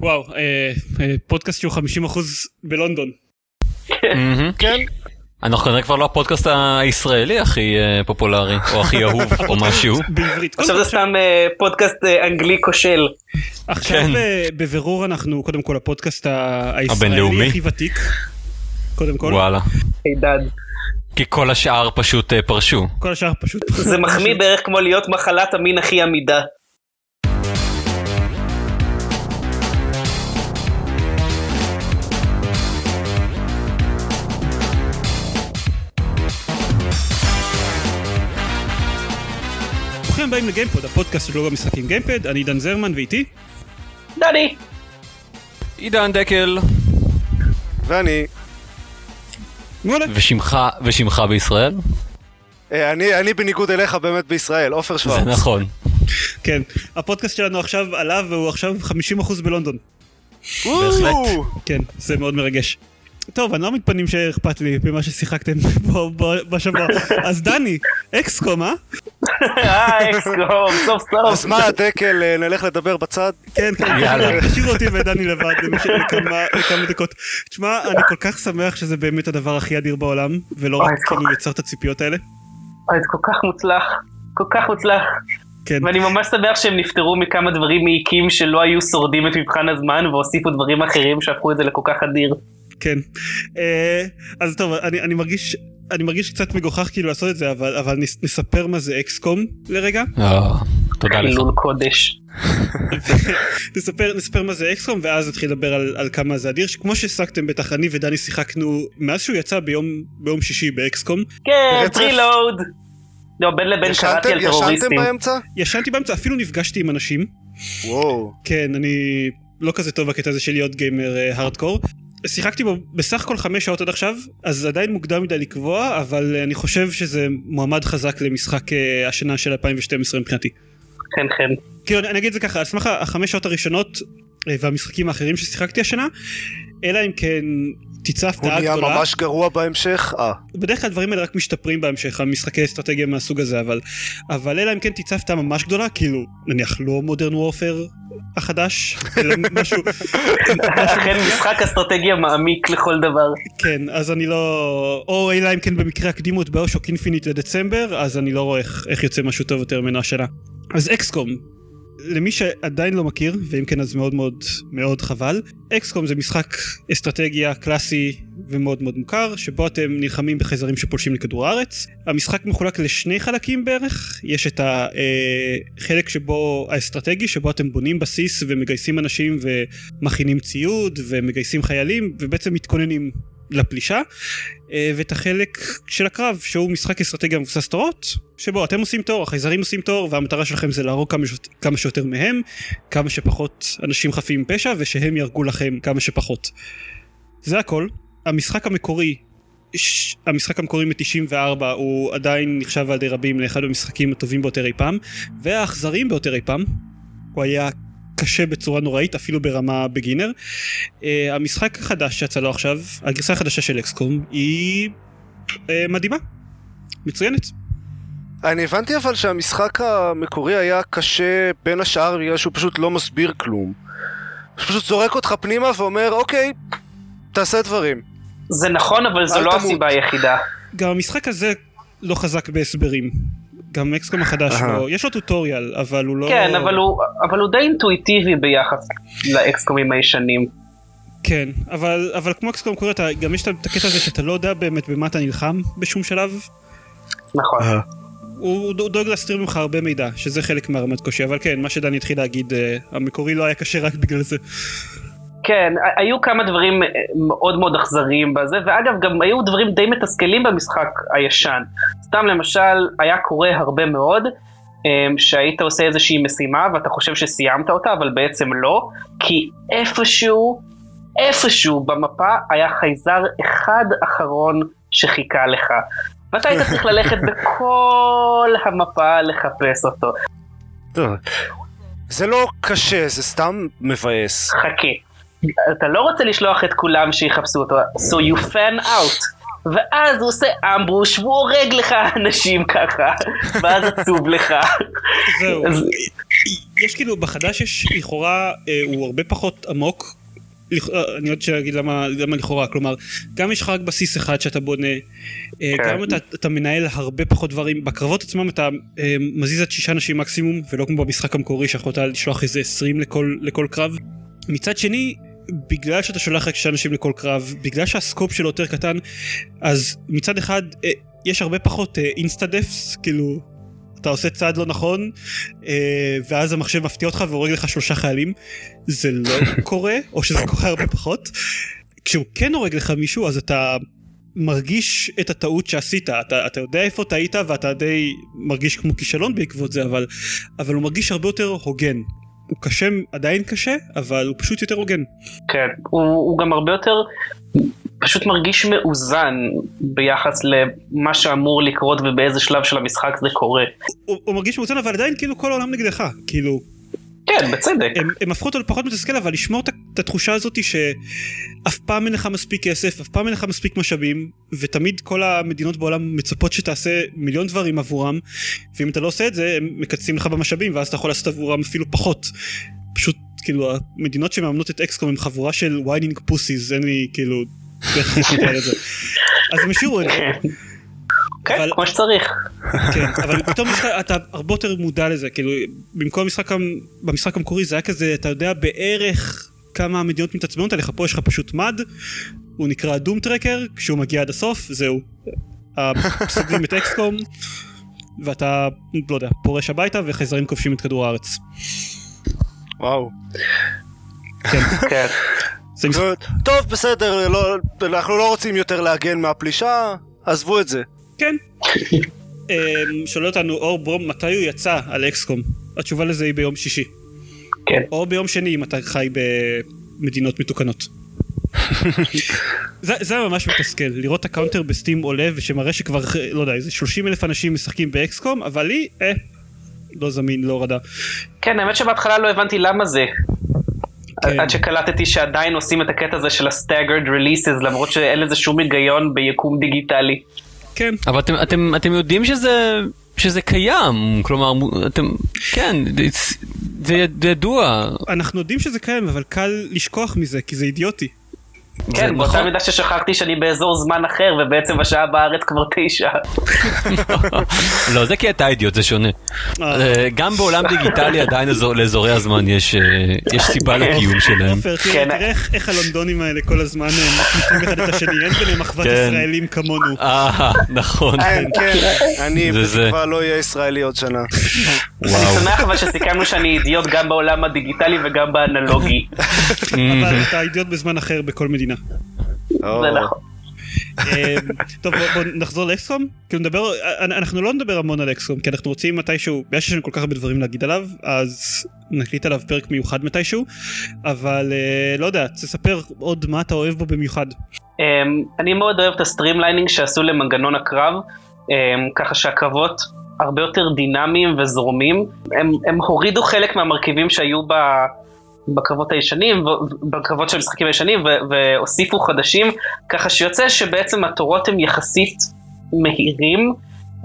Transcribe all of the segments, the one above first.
וואו, אה, אה, פודקאסט שהוא 50% בלונדון. כן, אנחנו כנראה כבר לא הפודקאסט הישראלי הכי אה, פופולרי, או הכי אהוב, או משהו. בעברית. עכשיו זה סתם פודקאסט אנגלי כושל. עכשיו כן. בבירור אנחנו קודם כל הפודקאסט הישראלי. הכי ותיק. קודם כל. וואלה. הידד. כי כל השאר פשוט פרשו. כל השאר פשוט. זה מחמיא בערך כמו להיות מחלת המין הכי עמידה. ברוכים הבאים לגיימפוד, הפודקאסט של לוג המשחקים גיימפד, אני עידן זרמן ואיתי. דני. עידן דקל, ואני, מעולה. ושמך, ושמך בישראל? אה, אני, אני בניגוד אליך באמת בישראל, עופר זה שוורץ. נכון. כן, הפודקאסט שלנו עכשיו עלה והוא עכשיו 50% בלונדון. בהחלט. כן, זה מאוד מרגש. טוב, אני לא מתפנים שאכפת לי במה ששיחקתם בו- בשבוע. אז דני, אקסקום, אה? אה, אקסקום, סוף אז סוף. מה, דקל, אה, נלך לדבר בצד? כן, כן, יאללה. תשאירו אותי ודני לבד לכמה לכמה דקות. תשמע, אני כל כך שמח שזה באמת הדבר הכי אדיר בעולם, ולא רק אוי, כל כאילו יצר את הציפיות האלה. אוי, זה כל כך מוצלח. כל כך מוצלח. כן, ואני ממש שמח שהם נפטרו מכמה דברים מעיקים שלא היו שורדים את מבחן הזמן והוסיפו דברים אחרים שהפכו את זה לכל כך אדיר. כן. אה, אז טוב, אני אני מרגיש... אני מרגיש קצת מגוחך כאילו לעשות את זה, אבל, אבל נס, נספר מה זה אקסקום לרגע. אה, תודה לך. חילול קודש. נספר, נספר מה זה אקסקום ואז נתחיל לדבר על, על כמה זה אדיר שכמו שהסקתם בטח אני ודני שיחקנו מאז שהוא יצא ביום, ביום שישי באקסקום כן. פרילוד. לא, בין לבין ישנתם, קראתי על ישנתם טרוריסטים. באמצע? ישנתי באמצע אפילו נפגשתי עם אנשים וואו. כן אני לא כזה טוב בקטע הזה של להיות גיימר אה, הארדקור. שיחקתי בו בסך הכל חמש שעות עד עכשיו אז עדיין מוקדם מדי לקבוע אבל אני חושב שזה מועמד חזק למשחק אה, השנה של 2012 מבחינתי. כן, כן. כאילו אני אני אגיד את זה ככה על סמך החמש שעות הראשונות אה, והמשחקים האחרים ששיחקתי השנה אלא אם כן תצף הוא דעה נהיה גדולה. ממש גרוע בהמשך? אה. בדרך כלל הדברים האלה רק משתפרים בהמשך, המשחקי אסטרטגיה מהסוג הזה, אבל, אבל אלא אם כן תצא הפתעה ממש גדולה, כאילו, נניח לא Modern Warfare החדש, משהו, אכן משחק אסטרטגיה מעמיק לכל דבר. כן, אז אני לא, או אלא אם כן במקרה הקדימו את BioShock Infinite לדצמבר, אז אני לא רואה איך, איך יוצא משהו טוב יותר ממנו השנה. אז אקסקום, למי שעדיין לא מכיר, ואם כן אז מאוד מאוד מאוד חבל, אקסקום זה משחק אסטרטגיה קלאסי ומאוד מאוד מוכר, שבו אתם נלחמים בחייזרים שפולשים לכדור הארץ. המשחק מחולק לשני חלקים בערך, יש את החלק שבו, האסטרטגי, שבו אתם בונים בסיס ומגייסים אנשים ומכינים ציוד ומגייסים חיילים ובעצם מתכוננים לפלישה אה, ואת החלק של הקרב שהוא משחק אסטרטגיה מבוסס תורות שבו אתם עושים תור החייזרים עושים תור והמטרה שלכם זה להרוג כמה, שיות- כמה שיותר מהם כמה שפחות אנשים חפים מפשע ושהם יהרגו לכם כמה שפחות. זה הכל המשחק המקורי ש- המשחק המקורי מ-94 הוא עדיין נחשב על ידי רבים לאחד המשחקים הטובים ביותר אי פעם והאכזריים ביותר אי פעם הוא היה קשה בצורה נוראית אפילו ברמה בגינר. Uh, המשחק החדש שיצא לו עכשיו הגרסה החדשה של אקסקום היא uh, מדהימה מצוינת אני הבנתי אבל שהמשחק המקורי היה קשה בין השאר בגלל שהוא פשוט לא מסביר כלום. הוא פשוט זורק אותך פנימה ואומר, אוקיי, תעשה דברים. זה נכון, אבל זו לא תמות. הסיבה היחידה. גם המשחק הזה לא חזק בהסברים גם אקסקום החדש אהה. לא יש לו טוטוריאל אבל הוא לא כן, אבל הוא, אבל הוא די אינטואיטיבי ביחס לאקסקומים הישנים. כן אבל אבל כמו אקסקום קורא אתה גם יש את הקטע הזה שאתה לא יודע באמת במה אתה נלחם בשום שלב נכון. הוא הוא דואג להסתיר ממך הרבה מידע שזה חלק מהרמת קושי אבל כן מה שדני התחיל להגיד אה, המקורי לא היה קשה רק בגלל זה כן, היו כמה דברים אה, מאוד מאוד אכזריים בזה, ואגב גם היו דברים די מתסכלים במשחק הישן. סתם למשל, היה קורה הרבה מאוד, אמ, שהיית עושה איזושהי משימה ואתה חושב שסיימת אותה, אבל בעצם לא, כי איפשהו, איפשהו במפה היה חייזר אחד אחרון שחיכה לך. ואתה היית צריך ללכת בכל המפה לחפש אותו. טוב. זה לא קשה, זה סתם מבאס. חכה. אתה לא רוצה לשלוח את כולם שיחפשו אותו, so you fan out. ואז הוא עושה אמבוש והוא הורג לך אנשים ככה, ואז עצוב לך. זהו. אז- יש כאילו, בחדש יש לכאורה, אה, הוא הרבה פחות עמוק. לכ- אה, אני עוד שאגיד למה, למה לכאורה, כלומר, גם יש לך רק בסיס אחד שאתה בונה, אה, כן. גם אתה, אתה מנהל הרבה פחות דברים, בקרבות עצמם אתה אה, מזיז עד שישה אנשים מקסימום, ולא כמו במשחק המקורי שיכולת לשלוח איזה 20 לכל, לכל קרב. מצד שני, בגלל שאתה שולח רק שישה אנשים לכל קרב, בגלל שהסקופ שלו יותר קטן, אז מצד אחד אה, יש הרבה פחות אינסטה דפס, כאילו, אתה עושה צעד לא נכון, אה, ואז המחשב מפתיע אותך והורג לך שלושה חיילים. זה לא קורה, או שזה קורה הרבה פחות. כשהוא כן הורג לך מישהו, אז אתה מרגיש את הטעות שעשית, אתה, אתה יודע איפה טעית ואתה די מרגיש כמו כישלון בעקבות זה, אבל, אבל הוא מרגיש הרבה יותר הוגן. הוא קשה, עדיין קשה, אבל הוא פשוט יותר הוגן. כן, הוא, הוא גם הרבה יותר פשוט מרגיש מאוזן ביחס למה שאמור לקרות ובאיזה שלב של המשחק זה קורה. הוא, הוא מרגיש מאוזן, אבל עדיין כאילו כל העולם נגדך, כאילו, כן, בצדק. הם, הם הפכו אותו לפחות מתסכל אבל לשמור את, התחושה הזאת שאף פעם אין לך מספיק כסף אף פעם אין לך מספיק משאבים ותמיד כל המדינות בעולם מצפות שתעשה מיליון דברים עבורם ואם אתה לא עושה את זה הם מקצצים לך במשאבים ואז אתה יכול לעשות עבורם אפילו פחות. פשוט כאילו המדינות שמממנות את אקסקום הם חבורה של whining pussies אין לי כאילו. איך לתאר את זה. אז הם השאירו את זה. כן, כן, אבל- כמו שצריך. כן, אבל פתאום משחק, אתה הרבה יותר מודע לזה, כאילו, במקום המשחק, המ- במשחק המקורי זה היה כזה, אתה יודע בערך כמה המדינות מתעצבנות עליך, פה יש לך פשוט מד, הוא נקרא doom tracker, כשהוא מגיע עד הסוף, זהו. סוגרים את אקסקום, ואתה, לא יודע, פורש הביתה וחייזרים כובשים את כדור הארץ. וואו. כן. משחק, טוב, בסדר, לא, אנחנו לא רוצים יותר להגן מהפלישה, עזבו את זה. כן. אמ, שואל אותנו אור ברום מתי הוא יצא על אקסקום התשובה לזה היא ביום שישי כן. או ביום שני אם אתה חי במדינות מתוקנות. זה, זה ממש מתסכל לראות את ה counter ב Steam עולה שמראה שכבר לא יודע איזה 30 אלף אנשים משחקים באקסקום אבל לי אה, לא זמין להורדה. כן, האמת שבהתחלה לא הבנתי למה זה. כן. עד שקלטתי שעדיין עושים את הקטע הזה של ה-staggered releases למרות שאין לזה שום היגיון ביקום דיגיטלי. כן אבל אתם, אתם, אתם יודעים שזה, שזה קיים, כלומר, אתם, כן, זה ידוע. אנחנו יודעים שזה קיים אבל קל לשכוח מזה כי זה אידיוטי. כן, באותה נכון. מידה ששכחתי שאני באזור זמן אחר ובעצם השעה בארץ כבר תשע. לא, זה כי אתה אידיוט, זה שונה. אה. אה, גם בעולם דיגיטלי עדיין אזור- לאזורי הזמן יש אה, יש סיבה לקיום שלהם. עופר תראה כן. תראה איך- הלונדונים האלה כל הזמן מקליטים אחד את השני אין ביניהם אחוות כן. ישראלים כמונו. אה, נכון. כן, כן, אני זה זה. בתקווה לא אהיה ישראלי עוד שנה. אני. שמח אבל שסיכמנו שאני אידיוט גם בעולם הדיגיטלי וגם באנלוגי. אבל אתה אידיוט בזמן אחר בכל מדינה. או, זה נכון. אה, טוב בוא, בוא נחזור לאקסקום כאילו נדבר אנחנו לא נדבר המון על אקסקום כי אנחנו רוצים מתישהו בגלל שיש לנו כל כך הרבה דברים להגיד עליו אז נקליט עליו פרק מיוחד מתישהו אבל אה, לא יודע תספר עוד מה אתה אוהב בו במיוחד. אמ, אני מאוד אוהב את ה streamlining שעשו למנגנון הקרב, אמ, ככה שהקרבות הרבה יותר דינמיים וזורמים. הם, הם הורידו חלק מהמרכיבים שהיו ב, בקרבות הישנים, בקרבות של המשחקים הישנים, והוסיפו חדשים, ככה שיוצא שבעצם התורות הם יחסית מהירים.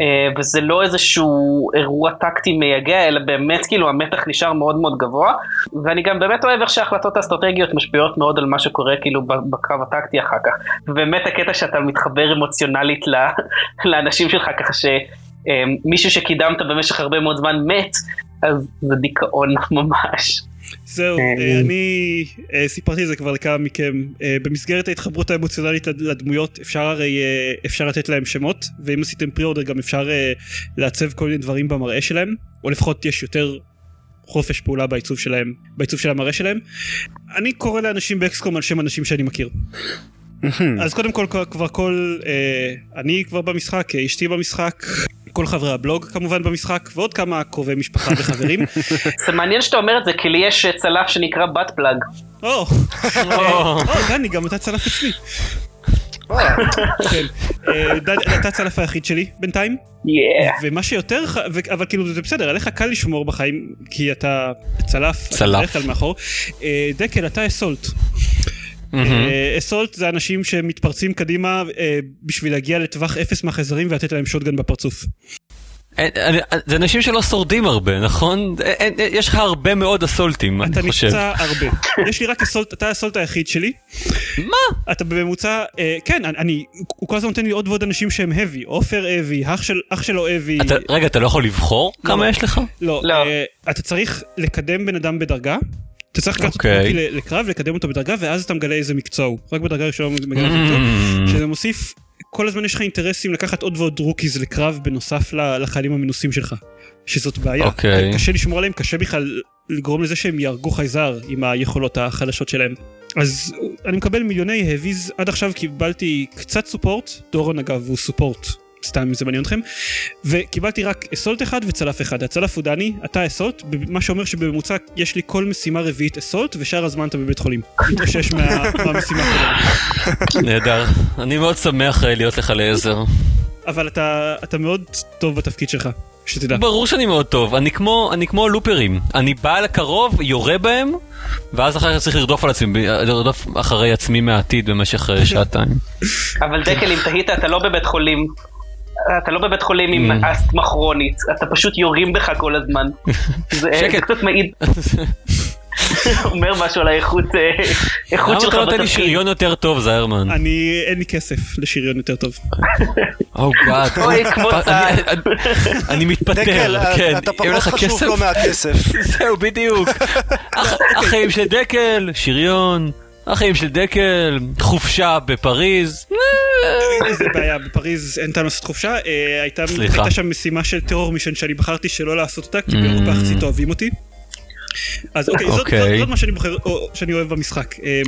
אה, וזה לא איזשהו אירוע טקטי מייגע, אלא באמת כאילו המתח נשאר מאוד מאוד גבוה, ואני גם באמת אוהב איך שההחלטות האסטרטגיות משפיעות מאוד על מה שקורה כאילו בקרב הטקטי אחר כך. ובאמת הקטע שאתה מתחבר אמוציונלית לאנשים שלך, ככה שמישהו שקידמת במשך הרבה מאוד זמן מת, אז זה דיכאון ממש. זהו, אה, אה, אני אה, סיפרתי את זה כבר לכמה מכם, במסגרת ההתחברות האמוציונלית לד- לדמויות אפשר הרי, אפשר לתת להם שמות, ואם עשיתם פרי אורדר גם אפשר לעצב כל מיני דברים במראה שלהם, או לפחות יש יותר חופש פעולה בעיצוב שלהם, בעיצוב של המראה שלהם. אני קורא לאנשים באקסקום על שם אנשים שאני מכיר. אז קודם כל כבר- כל, אני כבר במשחק, אשתי במשחק, כל חברי הבלוג כמובן במשחק, ועוד כמה קרובי משפחה וחברים. זה מעניין שאתה אומר את זה, כי לי יש אה, צלף שנקרא בת פלאג. או, או. דני, גם אתה צלף אצלי. כן. אה, אתה הצלף היחיד שלי בינתיים. ומה שיותר, אבל כאילו זה בסדר, עליך קל לשמור בחיים, כי אתה צלף, צלף. מאחור. אה, דקל, אתה אסולט. מהמם. אסולט זה אנשים שמתפרצים קדימה אה, בשביל להגיע לטווח אפס מהחייזרים ולתת להם שוטגן בפרצוף. אין- זה אנשים שלא שורדים הרבה, נכון? יש לך הרבה מאוד אסולטים, אתה אני חושב. נפצע הרבה. יש לי רק אסולט, אתה האסולט היחיד שלי. מה? אתה בממוצע, אה, כן, אני- הוא כל הזמן נותן לי עוד ועוד אנשים שהם heavy. עופר heavy, אח של- אח שלו heavy. אתה- רגע, אתה לא יכול לבחור כמה יש לך? לא, לא. אה, אתה צריך לקדם בן אדם בדרגה. אתה צריך לקחת אותו אוקיי. לקרב, לקדם אותו בדרגה, ואז אתה מגלה איזה מקצוע הוא. רק בדרגה ראשונה מגלה איזה מקצוע. Mm. שזה מוסיף, כל הזמן יש לך אינטרסים לקחת עוד ועוד rookies לקרב בנוסף לחיילים המנוסים שלך. שזאת בעיה. אוקיי. קשה לשמור עליהם, קשה בכלל לגרום לזה שהם יהרגו חייזר עם היכולות החדשות שלהם. אז אני מקבל מיליוני heavies, עד עכשיו קיבלתי קצת support, דורון אגב הוא support, סתם אם זה מעניין אתכם, וקיבלתי רק אסולט אחד וצלף אחד, הצלף הוא דני, אתה אסולט, מה שאומר שבממוצע יש לי כל משימה רביעית אסולט ושאר הזמן אתה בבית חולים. מתאושש מה- מהמשימה הקודמת. נהדר. אני מאוד שמח אה, להיות לך לעזר. אבל אתה, אתה מאוד טוב בתפקיד שלך, שתדע. ברור שאני מאוד טוב, אני כמו, אני כמו לופרים. אני בא לקרוב, יורה בהם, ואז אחר כך צריך לרדוף על עצמי, לרדוף אחרי עצמי מהעתיד במשך אה, שעתיים. אבל דקל, אם תהית, אתה לא בבית חולים. אתה לא בבית חולים עם Mm. אסתמה כרונית, אתה פשוט יורים בך כל הזמן. זה זה שקט. קצת מעיד, אומר משהו על האיכות אה, איכות למה שלך אתה נותן לי בתפקיד. שריון יותר טוב, זיירמן? אני, אין לי כסף לשריון יותר טוב. או גאד. אוי, כמו צה"ל. אני מתפטר, כן. אתה פחות חשוב לו מהכסף. זהו, בדיוק. הח- החיים של דקל, שריון. החיים של דקל, חופשה בפריז. איזה בעיה, בפריז אין טעם לעשות חופשה. אה, הייתה, שם משימה של טרור מישן שאני בחרתי שלא לעשות אותה, כי Mm. באירופה יחסית אוהבים אותי. אז אוקיי, זאת- אוקיי. זאת מה שאני בוחר, שאני אוהב במשחק. אה,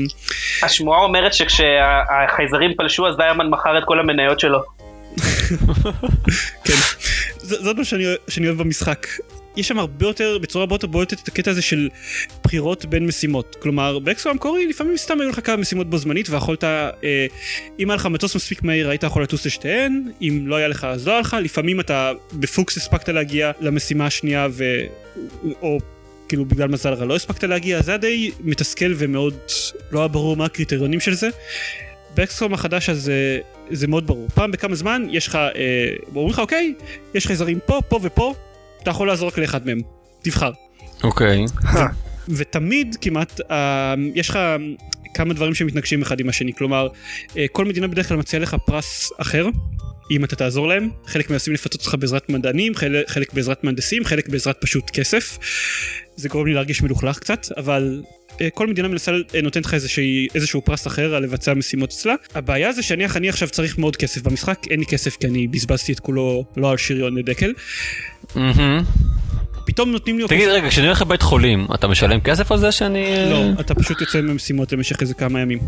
השמועה אומרת שכשהחייזרים פלשו אז דיירמן מכר את כל המניות שלו. כן. זאת מה שאני אוהב במשחק. יש שם הרבה יותר, בצורה הרבה יותר בולטת את הקטע הזה של בחירות בין משימות. כלומר, באקסו המקורי לפעמים סתם היו לך כמה משימות בו זמנית ויכולת, אה, אם היה לך מטוס מספיק מהיר היית יכול לטוס לשתיהן, אם לא היה לך אז לא היה לך, לפעמים אתה בפוקס הספקת להגיע למשימה השנייה ו... או כאילו בגלל מזל רע לא הספקת להגיע, זה היה די מתסכל ומאוד לא היה ברור מה הקריטריונים של זה. באקסקום החדש הזה זה מאוד ברור. פעם בכמה זמן יש לך, אה, אומרים לך אוקיי, יש חייזרים פה, פה ופה, אתה יכול לעזור רק לאחד מהם. תבחר. אוקיי. ותמיד כמעט אה, יש לך כמה דברים שמתנגשים אחד עם השני כלומר אה, כל מדינה בדרך כלל מציעה לך פרס אחר אם אתה תעזור להם חלק מנסים לפצות אותך בעזרת מדענים חלק, חלק בעזרת מהנדסים חלק בעזרת פשוט כסף זה גורם לי להרגיש מלוכלך קצת אבל. אה, כל מדינה מנסה אה, נותנת לך איזשהו פרס אחר על לבצע משימות אצלה. הבעיה זה שאני אני עכשיו צריך מאוד כסף במשחק, אין לי כסף כי אני בזבזתי את כולו לא על שריון לדקל. פתאום נותנים לי אותו תגיד רגע, כשאני הולך לבית חולים, אתה משלם כסף על זה שאני... לא, אתה פשוט יוצא ממשימות למשך איזה כמה ימים.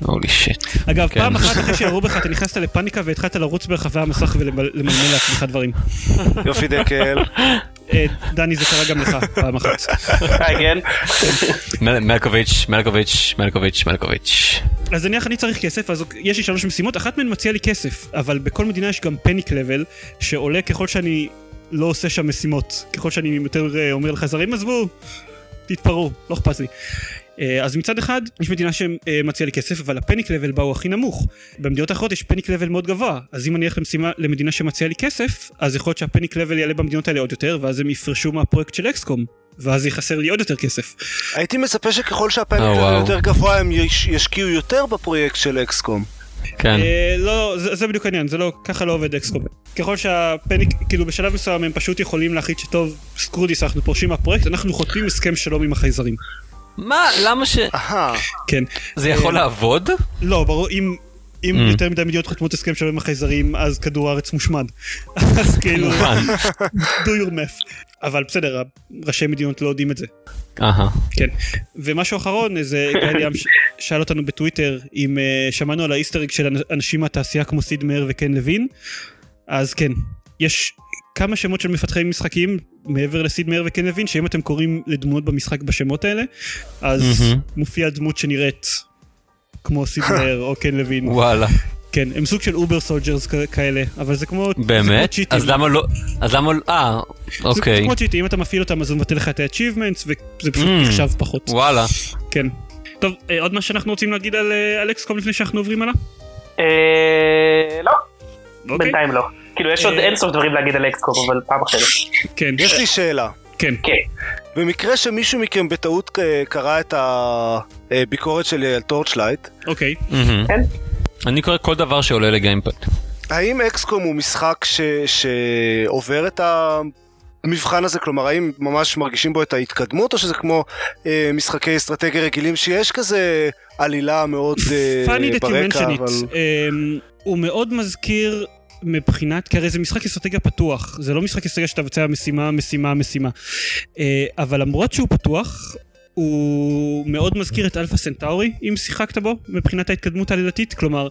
הולי שיט. אגב, כן. פעם אחת אחרי שירו בך אתה נכנסת לפאניקה והתחלת לרוץ ברחבי המסך ולמלמל לעצמך דברים. יופי דקל. אה, דני זה קרה גם לך פעם אחת. אה, כן? מלקוביץ', מלקוביץ', מלקוביץ', מלקוביץ'. אז נניח אני צריך כסף אז יש לי שלוש משימות אחת מהן מציעה לי כסף אבל בכל מדינה יש גם פניק לבל שעולה ככל שאני לא עושה שם משימות ככל שאני יותר אה, אומר לחזרים עזבו תתפרעו לא אכפת לי. אה, אז מצד אחד יש מדינה שמציעה לי כסף אבל הפניק לבל בה הוא הכי נמוך במדינות האחרות יש פניק לבל מאוד גבוה אז אם אני אלך למשימה למדינה שמציעה לי כסף אז יכול להיות שהפניק לבל יעלה במדינות האלה עוד יותר ואז הם יפרשו מהפרויקט של אקסקום ואז יחסר לי עוד יותר כסף. הייתי מצפה שככל שהפניק אה, וואו. יותר גבוה הם יש- ישקיעו יותר בפרויקט של אקסקום. כן. אה, לא, זה, זה בדיוק העניין, זה לא, ככה לא עובד אקסקום. ככל שה panic, כאילו בשלב מסוים הם פשוט יכולים להחליט שטוב, screw this, אנחנו פורשים מהפרויקט, אנחנו חותמים הסכם שלום עם החייזרים. מה, למה ש... אהה. כן. זה יכול אה, לעבוד? לא, ברור, אם... אם Mm. יותר מדי מדינות חותמות הסכם שלום עם החייזרים, אז כדור הארץ מושמד. אז כאילו, כמובן. do your math. אבל בסדר, ראשי מדינות לא יודעים את זה. אהה. כן. ומשהו אחרון, זה גיא ליאם ש- שאל אותנו בטוויטר אם uh, שמענו על ה Easter eggs של אנ- אנשים מהתעשייה כמו סיד מאיר וקן לוין, אז כן, יש כמה שמות של מפתחי משחקים מעבר לסיד מאיר וקן לוין, שאם אתם קוראים לדמויות במשחק בשמות האלה, אז מהמם. מופיע דמות שנראית כמו סיד מאיר או קן לוין. וואלה. כן, הם סוג של uber soldiers כאלה, אבל זה כמו... זה כמו באמת? אז למה לא... אז למה... אה, זה אוקיי. כמו צ'יטים, אם אתה מפעיל אותם אז הוא מבטל לך את ה-achievements וזה פשוט Mm. נחשב פחות. וואלה. כן. טוב, אה, עוד מה שאנחנו רוצים להגיד על אה, על XCOM לפני שאנחנו עוברים הלאה? אה, לא, אוקיי. בינתיים לא. כאילו יש עוד אה, אין סוף דברים להגיד על XCOM, אבל פעם אחרת. כן. יש לי שאלה. כן. כן. במקרה שמישהו מכם בטעות אה, קרא את הביקורת שלי על Torchlight, אוקיי. כן. אני קורא כל דבר שעולה לגיימפוד. האם XCOM הוא משחק ש... שעובר את המבחן הזה? כלומר, האם ממש מרגישים בו את ההתקדמות, או שזה כמו אה, משחקי אסטרטגיה רגילים שיש כזה עלילה מאוד אה, funny that you ברקע, אבל... it. אמ, הוא מאוד מזכיר מבחינת, כי הרי זה משחק אסטרטגיה פתוח, זה לא משחק אסטרטגיה שאתה מבצע משימה, משימה, משימה. אה, אבל למרות שהוא פתוח, הוא מאוד מזכיר את Alpha Centauri, אם שיחקת בו, מבחינת ההתקדמות העלילתית. כלומר,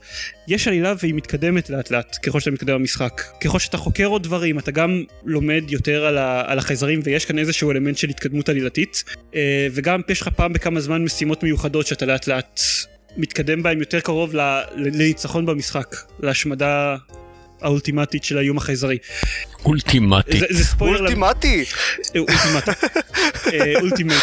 יש עלילה והיא מתקדמת לאט לאט, ככל שאתה מתקדם במשחק. ככל שאתה חוקר עוד דברים, אתה גם לומד יותר על, ה- על החייזרים, ויש כאן איזשהו אלמנט של התקדמות עלילתית. אה, וגם יש לך פעם בכמה זמן משימות מיוחדות שאתה לאט לאט מתקדם בהם יותר קרוב לניצחון במשחק, להשמדה האולטימטית של האיום החייזרי. אולטימטי. זה, ספוילר. אולטימטי! אה, אולטימט. אה, אולטימט,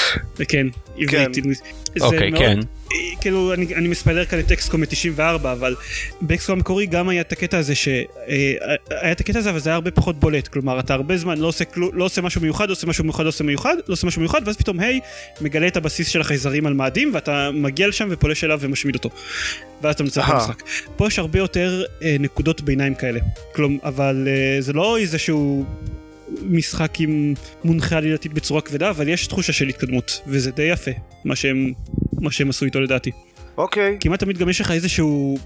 כן. כן. עברית. זה אוקיי, כן. אה, כאילו אני, אני מספיילר כאן את אקסקום מ-94 אבל באקסקום המקורי גם היה את הקטע הזה שהיה את הקטע הזה אבל זה היה הרבה פחות בולט כלומר אתה הרבה זמן לא עושה, כלו, לא עושה משהו מיוחד לא עושה משהו מיוחד לא עושה מיוחד לא עושה משהו מיוחד ואז פתאום היי מגלה את הבסיס של החייזרים על מאדים ואתה מגיע לשם ופולש אליו ומשמיד אותו. ואז אתה מנצח. במשחק. פה יש הרבה יותר אה, נקודות ביניים כאלה כלום אבל אה, זה לא איזשהו משחק עם מונחה עלילתית בצורה כבדה אבל יש תחושה של התקדמות וזה די יפה מה שהם מה שהם עשו איתו לדעתי. אוקיי. כמעט תמיד גם יש לך איזשהו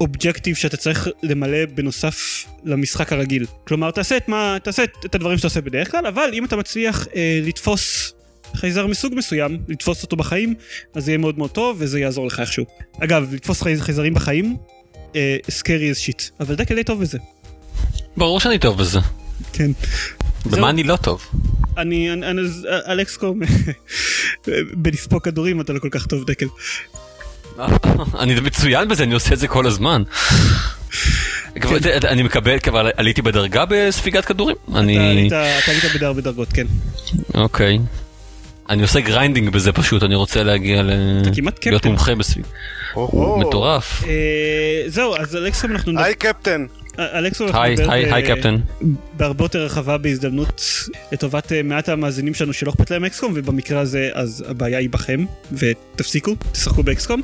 אובג'קטיב שאתה צריך למלא בנוסף למשחק הרגיל. כלומר תעשה את מה תעשה את הדברים שאתה עושה בדרך כלל אבל אם אתה מצליח אה, לתפוס חייזר מסוג מסוים לתפוס אותו בחיים אז זה יהיה מאוד מאוד טוב וזה יעזור לך איכשהו. אגב לתפוס חי- חייזרים בחיים סקרי as שיט אבל דקל די טוב בזה. ברור שאני טוב בזה. כן. במה אני לא טוב? אני, אני, אני אז, על XCOM, בלספוג כדורים אתה לא כל כך טוב דקל. אני מצוין בזה, אני עושה את זה כל הזמן. כן. אני מקבל, כבר עליתי בדרגה בספיגת כדורים? אני... אתה עלית בהרבה דרגות, כן. אוקיי. אני עושה grinding בזה פשוט, אני רוצה להגיע ל... אתה כמעט להיות קפטן. מומחה בספיג. או-הו. מטורף. אה, זהו, אז אקסקום אנחנו היי קפטן. אנחנו היי, היי, היי קפטן. בהרבה יותר רחבה בהזדמנות לטובת אה, מעט המאזינים שלנו שלא אכפת להם אקסקום, ובמקרה הזה אז הבעיה היא בכם, ותפסיקו, תשחקו באקסקום.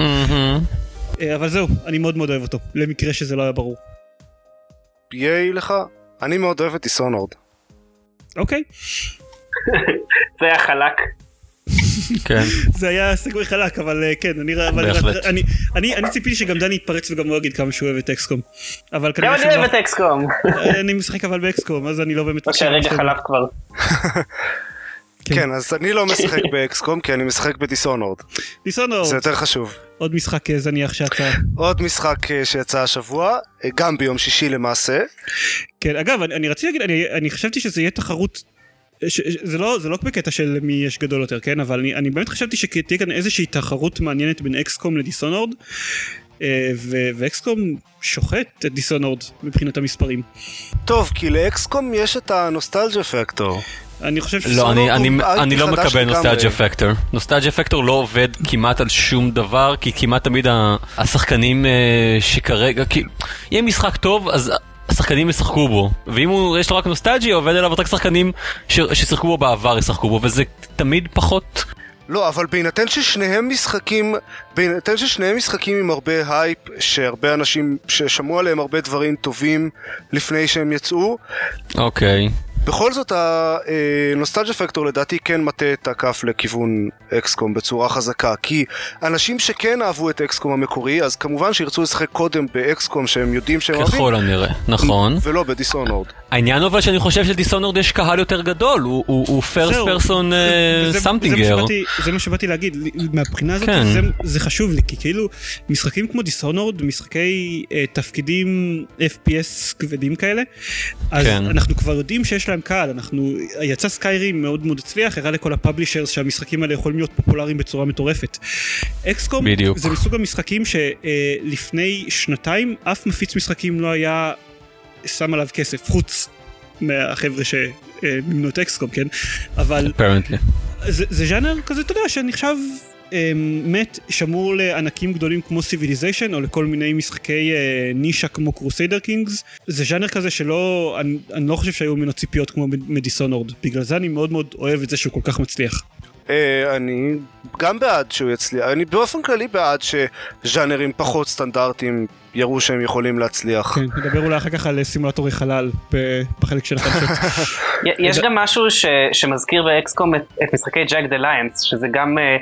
אה, אבל זהו, אני מאוד מאוד אוהב אותו, למקרה שזה לא היה ברור. ייי לך. אני מאוד אוהב את דיסונורד. אוקיי, זה היה חלק. כן. זה היה סגווי חלק, אבל אה, כן, אני אבל- בהחלט. אני- אני אני ציפיתי שגם דני יתפרץ וגם הוא יגיד כמה שהוא אוהב את אקסקום. אבל גם כנראה אני שלא. אוהב את אקסקום. אני משחק אבל באקסקום, אז אני לא באמת... או שהרגע חלף כבר. כן. כן, אז אני לא משחק באקסקום כי אני משחק בדיסונורד. דיסונורד, זה יותר חשוב. עוד משחק אה, זניח שיצא. עוד משחק אה, שיצא השבוע, אה, גם ביום שישי למעשה. כן, אגב, אני, אני רציתי להגיד, אני, אני חשבתי שזה יהיה תחרות, ש, ש, זה, לא, זה לא בקטע של מי יש גדול יותר, כן? אבל אני, אני באמת חשבתי שתהיה כאן איזושהי תחרות מעניינת בין אקסקום לדיסונורד, אה, ואקסקום שוחט את דיסונורד מבחינת המספרים. טוב, כי לאקסקום יש את הנוסטלג'ה פקטור. אני חושב ש... לא, אני, אני, הוא אני לא מקבל. נוסטלג'ה פקטור. נוסטלג'ה פקטור לא עובד כמעט על שום דבר, כי כמעט תמיד השחקנים אה, שכרגע, כאילו, יהיה משחק טוב, אז השחקנים ישחקו בו. ואם הוא, יש לו רק נוסטלג'יה, עובד עליו רק שחקנים ש, ששיחקו בו בעבר ישחקו בו, וזה תמיד פחות... לא, אבל בהינתן ששניהם משחקים, בהינתן ששניהם משחקים עם הרבה הייפ, שהרבה אנשים ששמעו עליהם הרבה דברים טובים לפני שהם יצאו, אוקיי. בכל זאת ה nostalgia factor לדעתי כן מטה את הכף לכיוון XCOM בצורה חזקה כי אנשים שכן אהבו את XCOM המקורי אז כמובן שירצו לשחק קודם ב XCOM שהם יודעים שהם אוהבים ככל הנראה, נכון. ולא ב Dishonored. העניין אבל שאני חושב שלדיסונורד יש קהל יותר גדול, הוא- זהו. פרסון סמטינגר. זה מה שבאתי להגיד, מהבחינה הזאת כן. זה, זה חשוב לי, כי כאילו משחקים כמו דיסונורד, משחקי אה, תפקידים FPS כבדים כאלה, אז כן. אנחנו כבר יודעים שיש להם קהל, אנחנו, יצא סקיירים מאוד מאוד הצליח, הראה לכל הפאבלישרס שהמשחקים האלה יכולים להיות פופולריים בצורה מטורפת. אקסקום בדיוק. זה מסוג המשחקים שלפני שנתיים אף מפיץ משחקים לא היה שם עליו כסף, חוץ מהחבר'ה שמימנו את XCOM, כן? אבל apparently. זה, זה ז'אנר כזה, אתה יודע, שנחשב מת שמור לענקים גדולים כמו Civilization או לכל מיני משחקי אה, נישה כמו Crusader Kings זה ז'אנר כזה שלא אני, אני לא חושב שהיו ממנו ציפיות כמו מ Dishonored בגלל זה אני מאוד מאוד אוהב את זה שהוא כל כך מצליח. אה, אני גם בעד שהוא יצליח, אני באופן כללי בעד שז'אנרים פחות סטנדרטיים יראו שהם יכולים להצליח. כן, נדבר אולי אחר כך על סימולטורי חלל בחלק של. י- יש גם משהו שמזכיר ב XCOM את, את משחקי Jagged Alliance, שזה גם אה,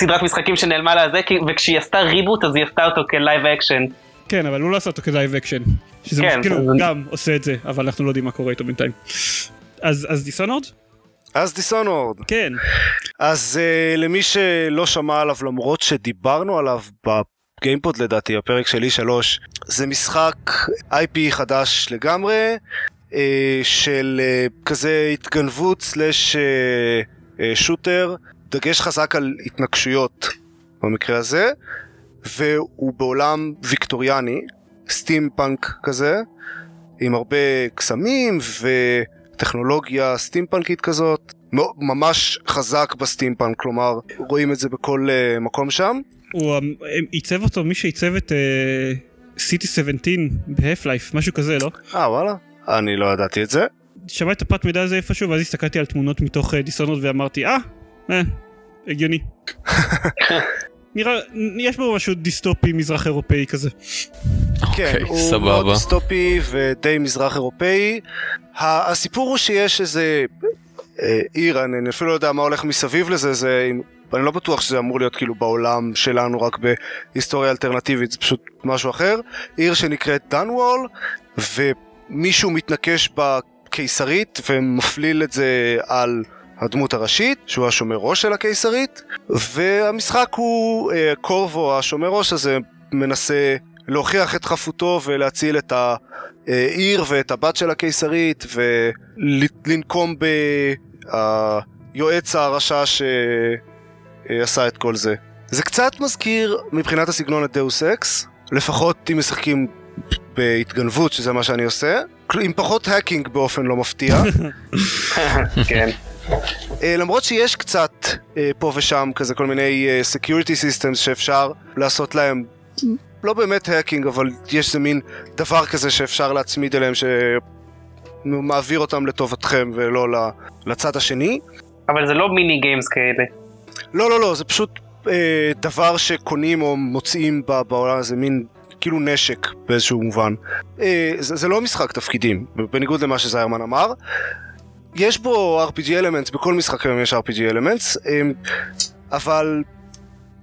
סדרת משחקים שנעלמה לה זה, וכשהיא עשתה reboot אז היא עשתה אותו כ live action. כן, אבל הוא לא עשה אותו כ live action. שזה כן, כאילו, אז- גם עושה את זה, אבל אנחנו לא יודעים מה קורה איתו בינתיים. אז אז Dishonored? אז Dishonored. כן. אז uh, למי שלא שמע עליו למרות שדיברנו עליו בגיימפוד לדעתי, בפרק שלושים ושלוש, זה משחק IP חדש לגמרי, uh, של uh, כזה התגנבות slash uh, uh, שוטר, דגש חזק על התגנבויות במקרה הזה, והוא בעולם ויקטוריאני, סטימפאנק כזה, עם הרבה קסמים וטכנולוגיה סטימפאנקית כזאת. מאוד- ממש חזק בסטימפאנק, כלומר רואים את זה בכל uh, מקום שם. הוא הם- עיצב אותו מי שעיצב את סיטי 17 בהף לייף, משהו כזה, לא? אה וואלה, אני לא ידעתי את זה. שמעתי את הפרט מידע הזה איפשהו ואז הסתכלתי על תמונות מתוך אה, דיסונורד ואמרתי אה, אה, הגיוני. נראה, יש בו משהו דיסטופי מזרח אירופאי כזה. כן, אוקיי, הוא מאוד סבבה. דיסטופי ודי מזרח אירופאי. ה- הסיפור הוא שיש איזה אה, עיר, אני אני אפילו לא יודע מה הולך מסביב לזה, זה... אני לא בטוח שזה אמור להיות כאילו בעולם שלנו רק בהיסטוריה אלטרנטיבית, זה פשוט משהו אחר. עיר שנקראת דנוול, ומישהו מתנקש בקיסרית ומפליל את זה על הדמות הראשית, שהוא השומר ראש של הקיסרית, והמשחק הוא אה, קורבו, השומר ראש הזה, מנסה להוכיח את חפותו ולהציל את העיר ואת הבת של הקיסרית ולנקום ביועץ הרשע שעשה את כל זה. זה קצת מזכיר מבחינת הסגנון את Deus Ex, לפחות אם משחקים בהתגנבות, שזה מה שאני עושה, עם פחות hacking באופן לא מפתיע. כן. אה, למרות שיש קצת אה, פה ושם כזה כל מיני אה, security systems שאפשר לעשות להם לא באמת hacking אבל יש איזה מין דבר כזה שאפשר להצמיד אליהם שמעביר אותם לטובתכם ולא לצד השני. אבל זה לא מיני גיימס כאלה. לא לא לא זה פשוט אה, דבר שקונים או מוצאים בעולם הזה מין כאילו נשק באיזשהו מובן. אה, זה, זה לא משחק תפקידים בניגוד למה שזיירמן אמר. יש בו RPG אלמנטס, בכל משחק היום יש RPG אלמנטס, אבל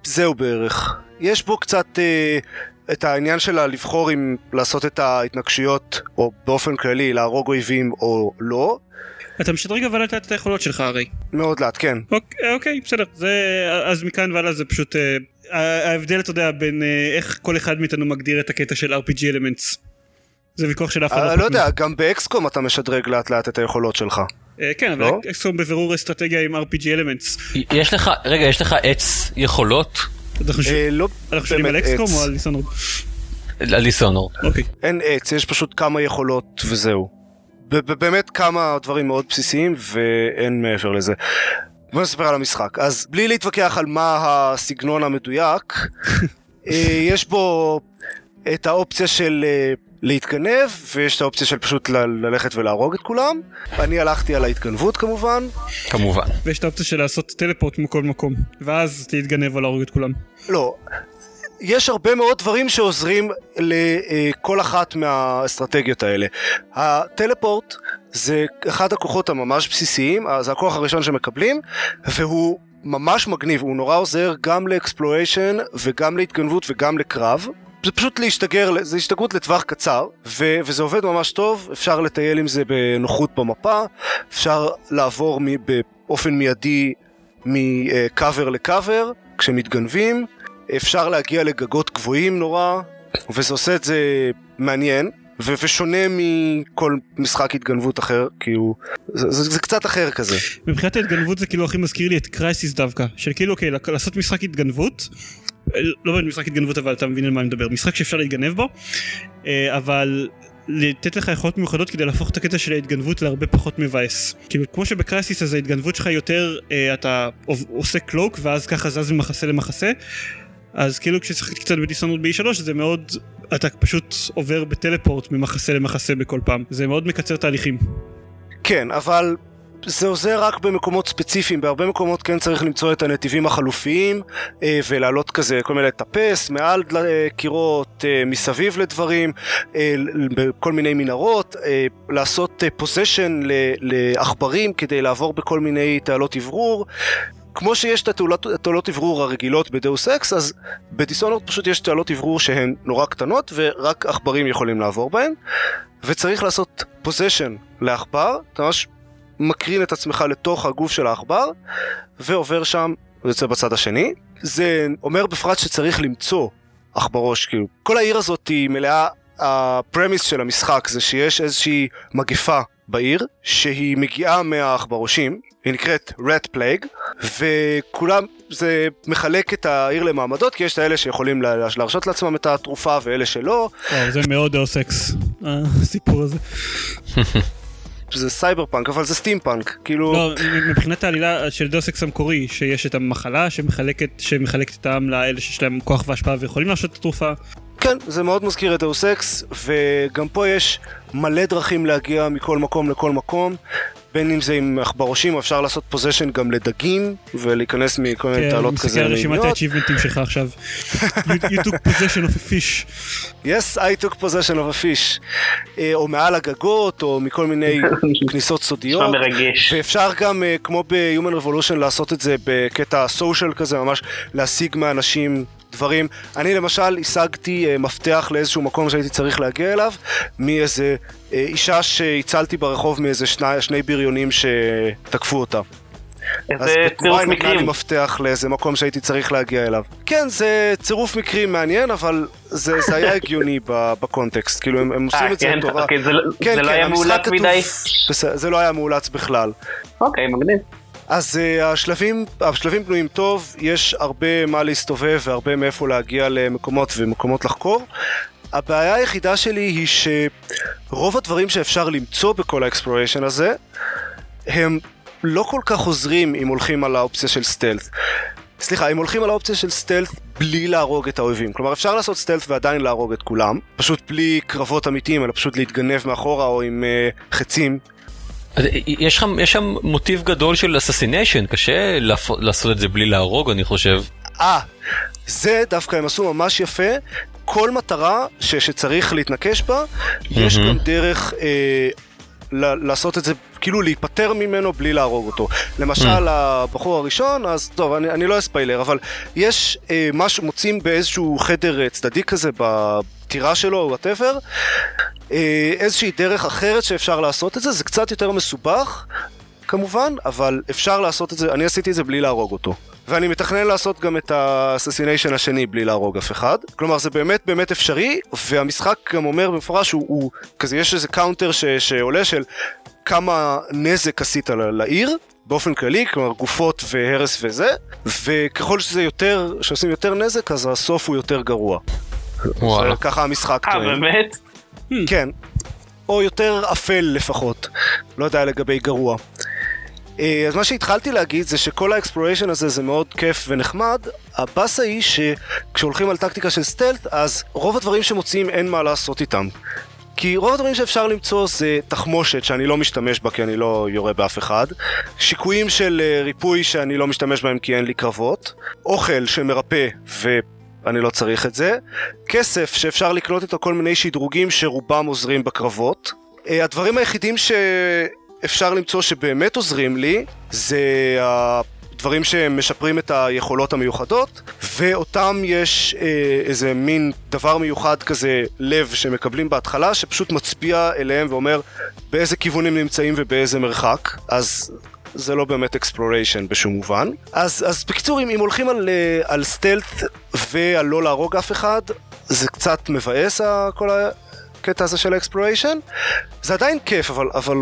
זהו בערך. יש בו קצת אה, את העניין שלה לבחור אם לעשות את ההתנגשויות, או באופן כללי להרוג אויבים או לא. אתה משדרג אבל את את היכולות שלך הרי. מאוד לאט, כן. אוקיי, אוקיי בסדר. זה, אז מכאן והלאה זה פשוט אה, ההבדל אתה יודע בין איך כל אחד מאיתנו מגדיר את הקטע של RPG אלמנטס. זה ויכוח של אף אחד אני לא יודע, גם באקסקום אתה משדרג לאט לאט את היכולות שלך. אה, כן, אבל לא? אקסקום בבירור אסטרטגיה עם RPG אלמנטס. יש לך, רגע, יש לך עץ יכולות? אנחנו אה, לא אנחנו שואלים על אקסקום. או על דיסונורד? על דיסונורד. אוקיי. אין עץ, יש פשוט כמה יכולות וזהו. באמת כמה דברים מאוד בסיסיים ואין מעבר לזה. בוא נספר על המשחק. אז בלי להתווכח על מה הסגנון המדויק, אה, יש בו את האופציה של אה, להתגנב, ויש את האופציה של פשוט ל- ללכת ולהרוג את כולם. אני הלכתי על ההתגנבות כמובן. כמובן. ויש את האופציה של לעשות טלפורט מכל מקום. ואז להתגנב או להרוג את כולם. לא. יש הרבה מאוד דברים שעוזרים לכל אחת מהאסטרטגיות האלה. הטלפורט זה אחד הכוחות הממש בסיסיים, זה הכוח הראשון שמקבלים, והוא ממש מגניב, הוא נורא עוזר גם לאקספלוריישן וגם להתגנבות וגם לקרב. זה פשוט להשתגר, זה השתגרות לטווח קצר, ו- וזה עובד ממש טוב, אפשר לטייל עם זה בנוחות במפה, אפשר לעבור מ- באופן מיידי מקאבר לקאבר, כשמתגנבים, אפשר להגיע לגגות גבוהים נורא, וזה עושה את זה מעניין, ו- ושונה מכל משחק התגנבות אחר, הוא... זה, זה, זה קצת אחר כזה. מבחינת ההתגנבות זה כאילו הכי מזכיר לי את קרייסיס דווקא. של כאילו אוקיי, לעשות משחק התגנבות. לא באמת משחק התגנבות אבל אתה מבין על מה אני מדבר. משחק שאפשר להתגנב בו. אה, אבל לתת לך יכולות מיוחדות כדי להפוך את הקטע של ההתגנבות להרבה פחות מבאס. כאילו כמו שבקרייסיס אז ההתגנבות שלך יותר אה, אתה עושה קלוק ואז ככה זז ממחסה למחסה. אז כאילו כששחקתי קצת בדיסונות ב-E3 זה מאוד אתה פשוט עובר בטלפורט ממחסה למחסה בכל פעם זה מאוד מקצר תהליכים. כן אבל זה עוזר רק במקומות ספציפיים, בהרבה מקומות כן צריך למצוא את הנתיבים החלופיים אה, ולעלות כזה, כל מיני לטפס מעל אה, קירות, אה, מסביב לדברים, בכל מיני מנהרות, לעשות possession לעכברים כדי לעבור בכל מיני תעלות אוורור. כמו שיש את התעלות אוורור הרגילות ב Deus Ex, אז ב Dishonored פשוט יש תעלות אוורור שהן נורא קטנות ורק עכברים יכולים לעבור בהן, וצריך לעשות possession לעכבר, אתה ממש מקרין את עצמך לתוך הגוף של העכבר, ועובר שם, ויוצא בצד השני. זה אומר בפרט שצריך למצוא עכברוש, כאילו, כל העיר הזאת היא מלאה, ה premise של המשחק זה שיש איזושהי מגפה בעיר, שהיא מגיעה מהעכברושים, היא נקראת rat plague, וכולם, זה מחלק את העיר למעמדות, כי יש את האלה שיכולים להרשות לעצמם את התרופה ואלה שלא. זה מאוד Deus Ex, הסיפור הזה. זה סייבר פאנק אבל זה סטים פאנק כאילו לא, מבחינת העלילה של Deus Ex המקורי שיש את המחלה שמחלקת שמחלקת את העם לאלה שיש להם כוח והשפעה ויכולים לעשות את התרופה. כן זה מאוד מזכיר את Deus Ex וגם פה יש מלא דרכים להגיע מכל מקום לכל מקום בין אם זה עם עכברושים, אפשר לעשות possession גם לדגים ולהיכנס מכל מיני תעלות כזה. כן, אני מסתכל על רשימת האצ'יבמנטים שלך עכשיו. you, took possession of a fish. Yes, I took possession of a fish. אה, או מעל הגגות, או מכל מיני כניסות סודיות. ואפשר גם, אה, כמו ב-Human Revolution, לעשות את זה בקטע סושיאל כזה, ממש להשיג מאנשים דברים. אני למשל השגתי uh, מפתח לאיזשהו מקום שהייתי צריך להגיע אליו מאיזה uh, אישה שהצלתי ברחוב מאיזה שני, שני בריונים שתקפו אותה. איזה צירוף מקרים. אז נתנה לי מפתח לאיזה מקום שהייתי צריך להגיע אליו. כן, זה צירוף מקרים מעניין, אבל זה, זה היה הגיוני בקונטקסט, כאילו הם, הם עושים 아, את זה כן, לטובה. אוקיי, זה, לא- כן, זה לא כן, לא היה מאולץ מדי? זה לא היה מאולץ בכלל. אוקיי, מגניב. אז uh, השלבים, השלבים בנויים טוב, יש הרבה מה להסתובב והרבה מאיפה להגיע למקומות ומקומות לחקור. הבעיה היחידה שלי היא שרוב הדברים שאפשר למצוא בכל ה exploration הזה, הם לא כל כך עוזרים אם הולכים על האופציה של stealth. סליחה, אם הולכים על האופציה של stealth בלי להרוג את האויבים. כלומר, אפשר לעשות stealth ועדיין להרוג את כולם, פשוט בלי קרבות אמיתיים, אלא פשוט להתגנב מאחורה או עם uh, חצים יש שם, יש שם מוטיב גדול של assassination, קשה לעשות את זה בלי להרוג אני חושב. אה, זה דווקא הם עשו ממש יפה. כל מטרה ש, שצריך להתנקש בה, mm-hmm. יש גם דרך אה, לעשות את זה, כאילו להיפטר ממנו בלי להרוג אותו. למשל, mm. הבחור הראשון, אז טוב, אני, אני לא אספיילר, אבל יש אה, משהו, מוצאים באיזשהו חדר אה, צדדי כזה בטירה שלו, whatever, אה, איזושהי דרך אחרת שאפשר לעשות את זה, זה קצת יותר מסובך, כמובן, אבל אפשר לעשות את זה, אני עשיתי את זה בלי להרוג אותו. ואני מתכנן לעשות גם את ה assassination השני בלי להרוג אף אחד. כלומר זה באמת באמת אפשרי, והמשחק גם אומר במפורש הוא, הוא כזה יש איזה counter ש, שעולה של כמה נזק עשית לעיר, באופן כללי, כלומר גופות והרס וזה, וככל שזה יותר, שעושים יותר נזק אז הסוף הוא יותר גרוע. וואלה. ככה המשחק טוען. אה באמת? כן. או יותר אפל לפחות. לא יודע לגבי גרוע. אה, אז מה שהתחלתי להגיד זה שכל ה exploration הזה זה מאוד כיף ונחמד, הבאסה היא שכשהולכים על טקטיקה של stealth, אז רוב הדברים שמוצאים אין מה לעשות איתם. כי רוב הדברים שאפשר למצוא זה תחמושת שאני לא משתמש בה כי אני לא יורה באף אחד, שיקויים של אה, ריפוי שאני לא משתמש בהם כי אין לי קרבות, אוכל שמרפא ואני לא צריך את זה, כסף שאפשר לקנות איתו כל מיני שדרוגים שרובם עוזרים בקרבות. אה, הדברים היחידים ש... אפשר למצוא שבאמת עוזרים לי זה הדברים שמשפרים את היכולות המיוחדות ואותם יש אה, איזה מין דבר מיוחד כזה לב שמקבלים בהתחלה שפשוט מצביע אליהם ואומר באיזה כיוונים נמצאים ובאיזה מרחק אז זה לא באמת exploration בשום מובן. אז, אז בקיצור, אם, אם הולכים על, אה, על stealth ועל לא להרוג אף אחד, זה קצת מבאס כל הקטע הזה של ה exploration. זה עדיין כיף, אבל, אבל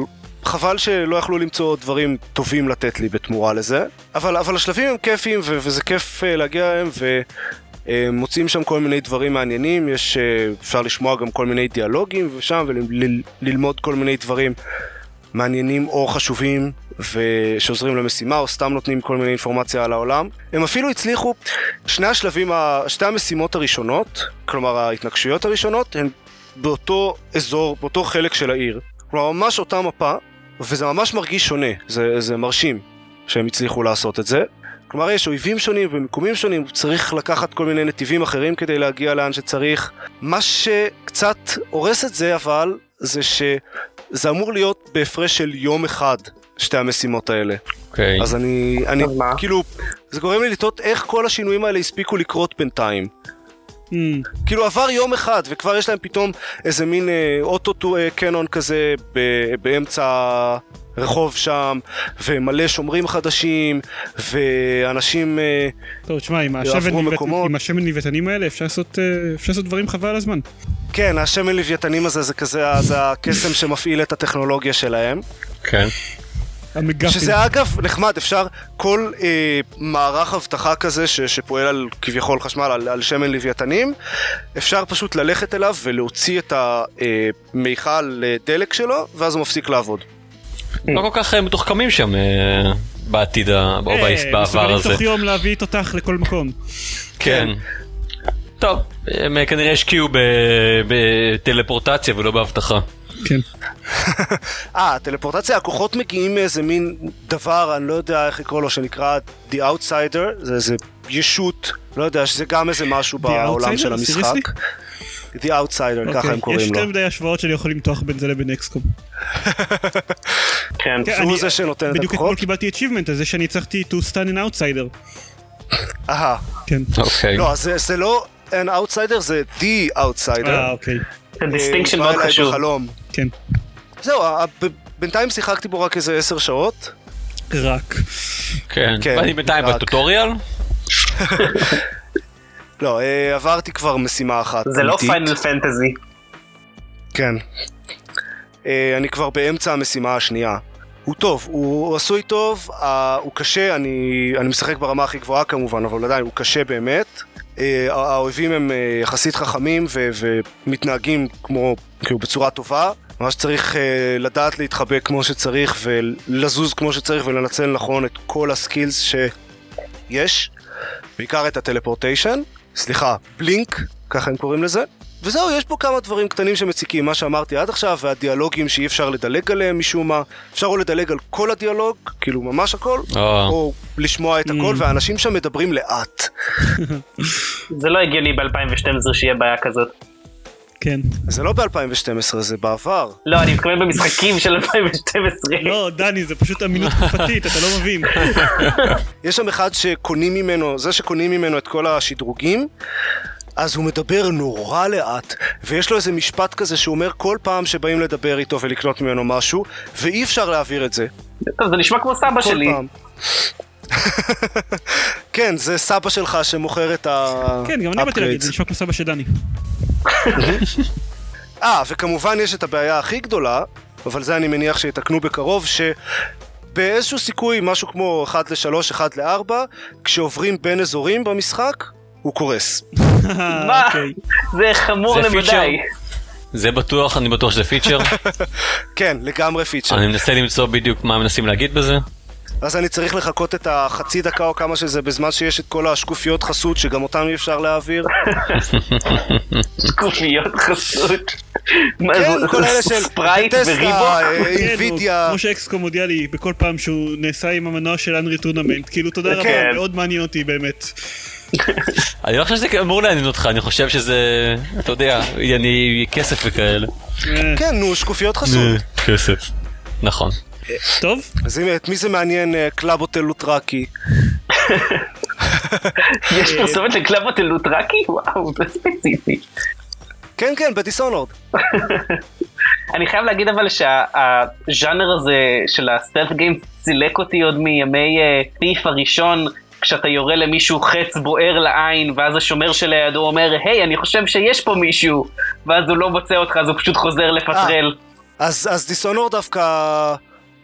חבל שלא יכלו למצוא דברים טובים לתת לי בתמורה לזה, אבל, אבל השלבים הם כיפיים ו- וזה כיף uh, להגיע אליהם אה, מוצאים שם כל מיני דברים מעניינים, יש, אה, אפשר לשמוע גם כל מיני דיאלוגים ושם וללמוד כל מיני דברים מעניינים או חשובים ושעוזרים למשימה או סתם נותנים כל מיני אינפורמציה על העולם. הם אפילו הצליחו, שני השלבים, שתי המשימות הראשונות, כלומר ההתנגשויות הראשונות, הן באותו אזור, באותו חלק של העיר. כלומר ממש אותה מפה, וזה ממש מרגיש שונה, זה, זה מרשים שהם הצליחו לעשות את זה. כלומר יש אויבים שונים ומיקומים שונים, צריך לקחת כל מיני נתיבים אחרים כדי להגיע לאן שצריך. מה שקצת הורס את זה אבל, זה שזה אמור להיות בהפרש של יום אחד, שתי המשימות האלה. אוקיי. אז אני, אני? כאילו, זה גורם לי לתהות איך כל השינויים האלה הספיקו לקרות בינתיים. Hmm, כאילו עבר יום אחד וכבר יש להם פתאום איזה מין אה, אוטו אה, קנון כזה ב- באמצע הרחוב שם ומלא שומרים חדשים ואנשים אה, טוב, תשמע, עם השמן לוויתנים האלה אפשר לעשות, אה, אפשר לעשות דברים חבל על הזמן. כן השמן לוויתנים הזה זה כזה זה הקסם שמפעיל את הטכנולוגיה שלהם כן. המגפים. שזה אגב נחמד אפשר כל אה, מערך אבטחה כזה ש, שפועל על כביכול חשמל על, על שמן לוויתנים אפשר פשוט ללכת אליו ולהוציא את המיכל דלק שלו ואז הוא מפסיק לעבוד. לא כל כך אה, מתוחכמים שם אה, בעתיד, או אה, בעבר בעבר מסוגלים הזה. תוך יום להביא תותח לכל מקום. כן. טוב, הם אה, כנראה השקיעו ב- בטלפורטציה ולא באבטחה. כן. אה, טלפורטציה, הכוחות מגיעים מאיזה מין דבר, אני לא יודע איך לקרוא לו, שנקרא The Outsider, זה איזה ישות, לא יודע, שזה גם איזה משהו בעולם של Outsider? המשחק. The Outsider, ככה אוקיי, הם קוראים יש לו. יותר מדי השוואות שאני יכול למתוח בין זה לבין אקסקום. כן. כן, אני- זה שנותן את בדיוק אתמול הכוחות? קיבלתי achievement על זה שאני הצלחתי to stand an outsider. אהה. כן. אוקיי. לא, אז זה- זה לא an outsider, זה the outsider. אה, אוקיי. זה distinction הוא מאוד חשוב. כן. זהו, בינתיים שיחקתי בו רק איזה עשר שעות. רק. כן. כן, ואני בינתיים רק. ב tutorial. לא, אה, עברתי כבר משימה אחת. זה לא אמיתית. Final Fantasy. כן. אה, אני כבר באמצע המשימה השנייה. הוא טוב, הוא עשוי טוב, הוא קשה, אני, אני משחק ברמה הכי גבוהה כמובן, אבל עדיין הוא קשה באמת. אה, האויבים הם יחסית חכמים ו- ומתנהגים כמו, כאילו בצורה טובה. ממש צריך אה, לדעת להתחבק כמו שצריך ולזוז כמו שצריך ולנצל נכון את כל הסקילס שיש. בעיקר את הטלפורטיישן, סליחה, בלינק, ככה הם קוראים לזה. וזהו, יש פה כמה דברים קטנים שמציקים, מה שאמרתי עד עכשיו, והדיאלוגים שאי אפשר לדלג עליהם משום מה. אפשר או לדלג על כל הדיאלוג, כאילו ממש הכל, או. או לשמוע את הכל, Mm. והאנשים שם מדברים לאט. זה לא הגיוני ב-2012 שיהיה בעיה כזאת. כן. זה לא ב-2012, זה בעבר. לא, אני מתכוון במשחקים של 2012. לא, דני, זה פשוט אמינות תקופתית, אתה לא מבין. יש שם אחד שקונים ממנו, זה שקונים ממנו את כל השדרוגים, אז הוא מדבר נורא לאט, ויש לו איזה משפט כזה שהוא אומר כל פעם שבאים לדבר איתו ולקנות ממנו משהו, ואי אפשר להעביר את זה. טוב, זה נשמע כמו סבא כל שלי. פעם. כן, זה סבא שלך שמוכר את ה... כן, גם אני באתי להגיד. זה נשמע כמו סבא של דני. אה, וכמובן יש את הבעיה הכי גדולה, אבל זה אני מניח שיתקנו בקרוב, שבאיזשהו סיכוי, משהו כמו 1 ל-3, 1 ל-4, כשעוברים בין אזורים במשחק, הוא קורס. מה? אוקיי. זה חמור זה למדי. זה בטוח, אני בטוח שזה פיצ'ר. כן, לגמרי פיצ'ר. אני מנסה למצוא בדיוק מה מנסים להגיד בזה. אז אני צריך לחכות את החצי דקה או כמה שזה, בזמן שיש את כל השקופיות חסות, שגם אותן אי אפשר להעביר. שקופיות חסות. כן, כל אלה של ספרייט וריבוק? אה, כן, Nvidia. כמו ש XCOM הודיע לי בכל פעם שהוא נעשה עם המנוע של Unreal Tournament, כאילו תודה רבה, כן. מאוד מעניין אותי באמת. אני לא חושב שזה אמור לעניין אותך, אני חושב שזה, אתה יודע, אני כסף וכאלה. אה, כן, נו, שקופיות חסות. כסף. נכון. טוב, אז אם- את מי זה מעניין אה, קלאב הוטל לוטראקי? יש פרסומת לקלאבות אלוטרקי? וואו, זה ספציפי. כן, כן, בדיסונורד. אני חייב להגיד אבל שהז'אנר הזה של הסטלט גיים צילק אותי עוד מימי טיף הראשון. כשאתה יורה למישהו חץ בוער לעין, ואז השומר שלידו אומר, היי, אני חושב שיש פה מישהו, ואז הוא לא מוצא אותך, אז הוא פשוט חוזר לפטרל. אז, אז דיסונורד דווקא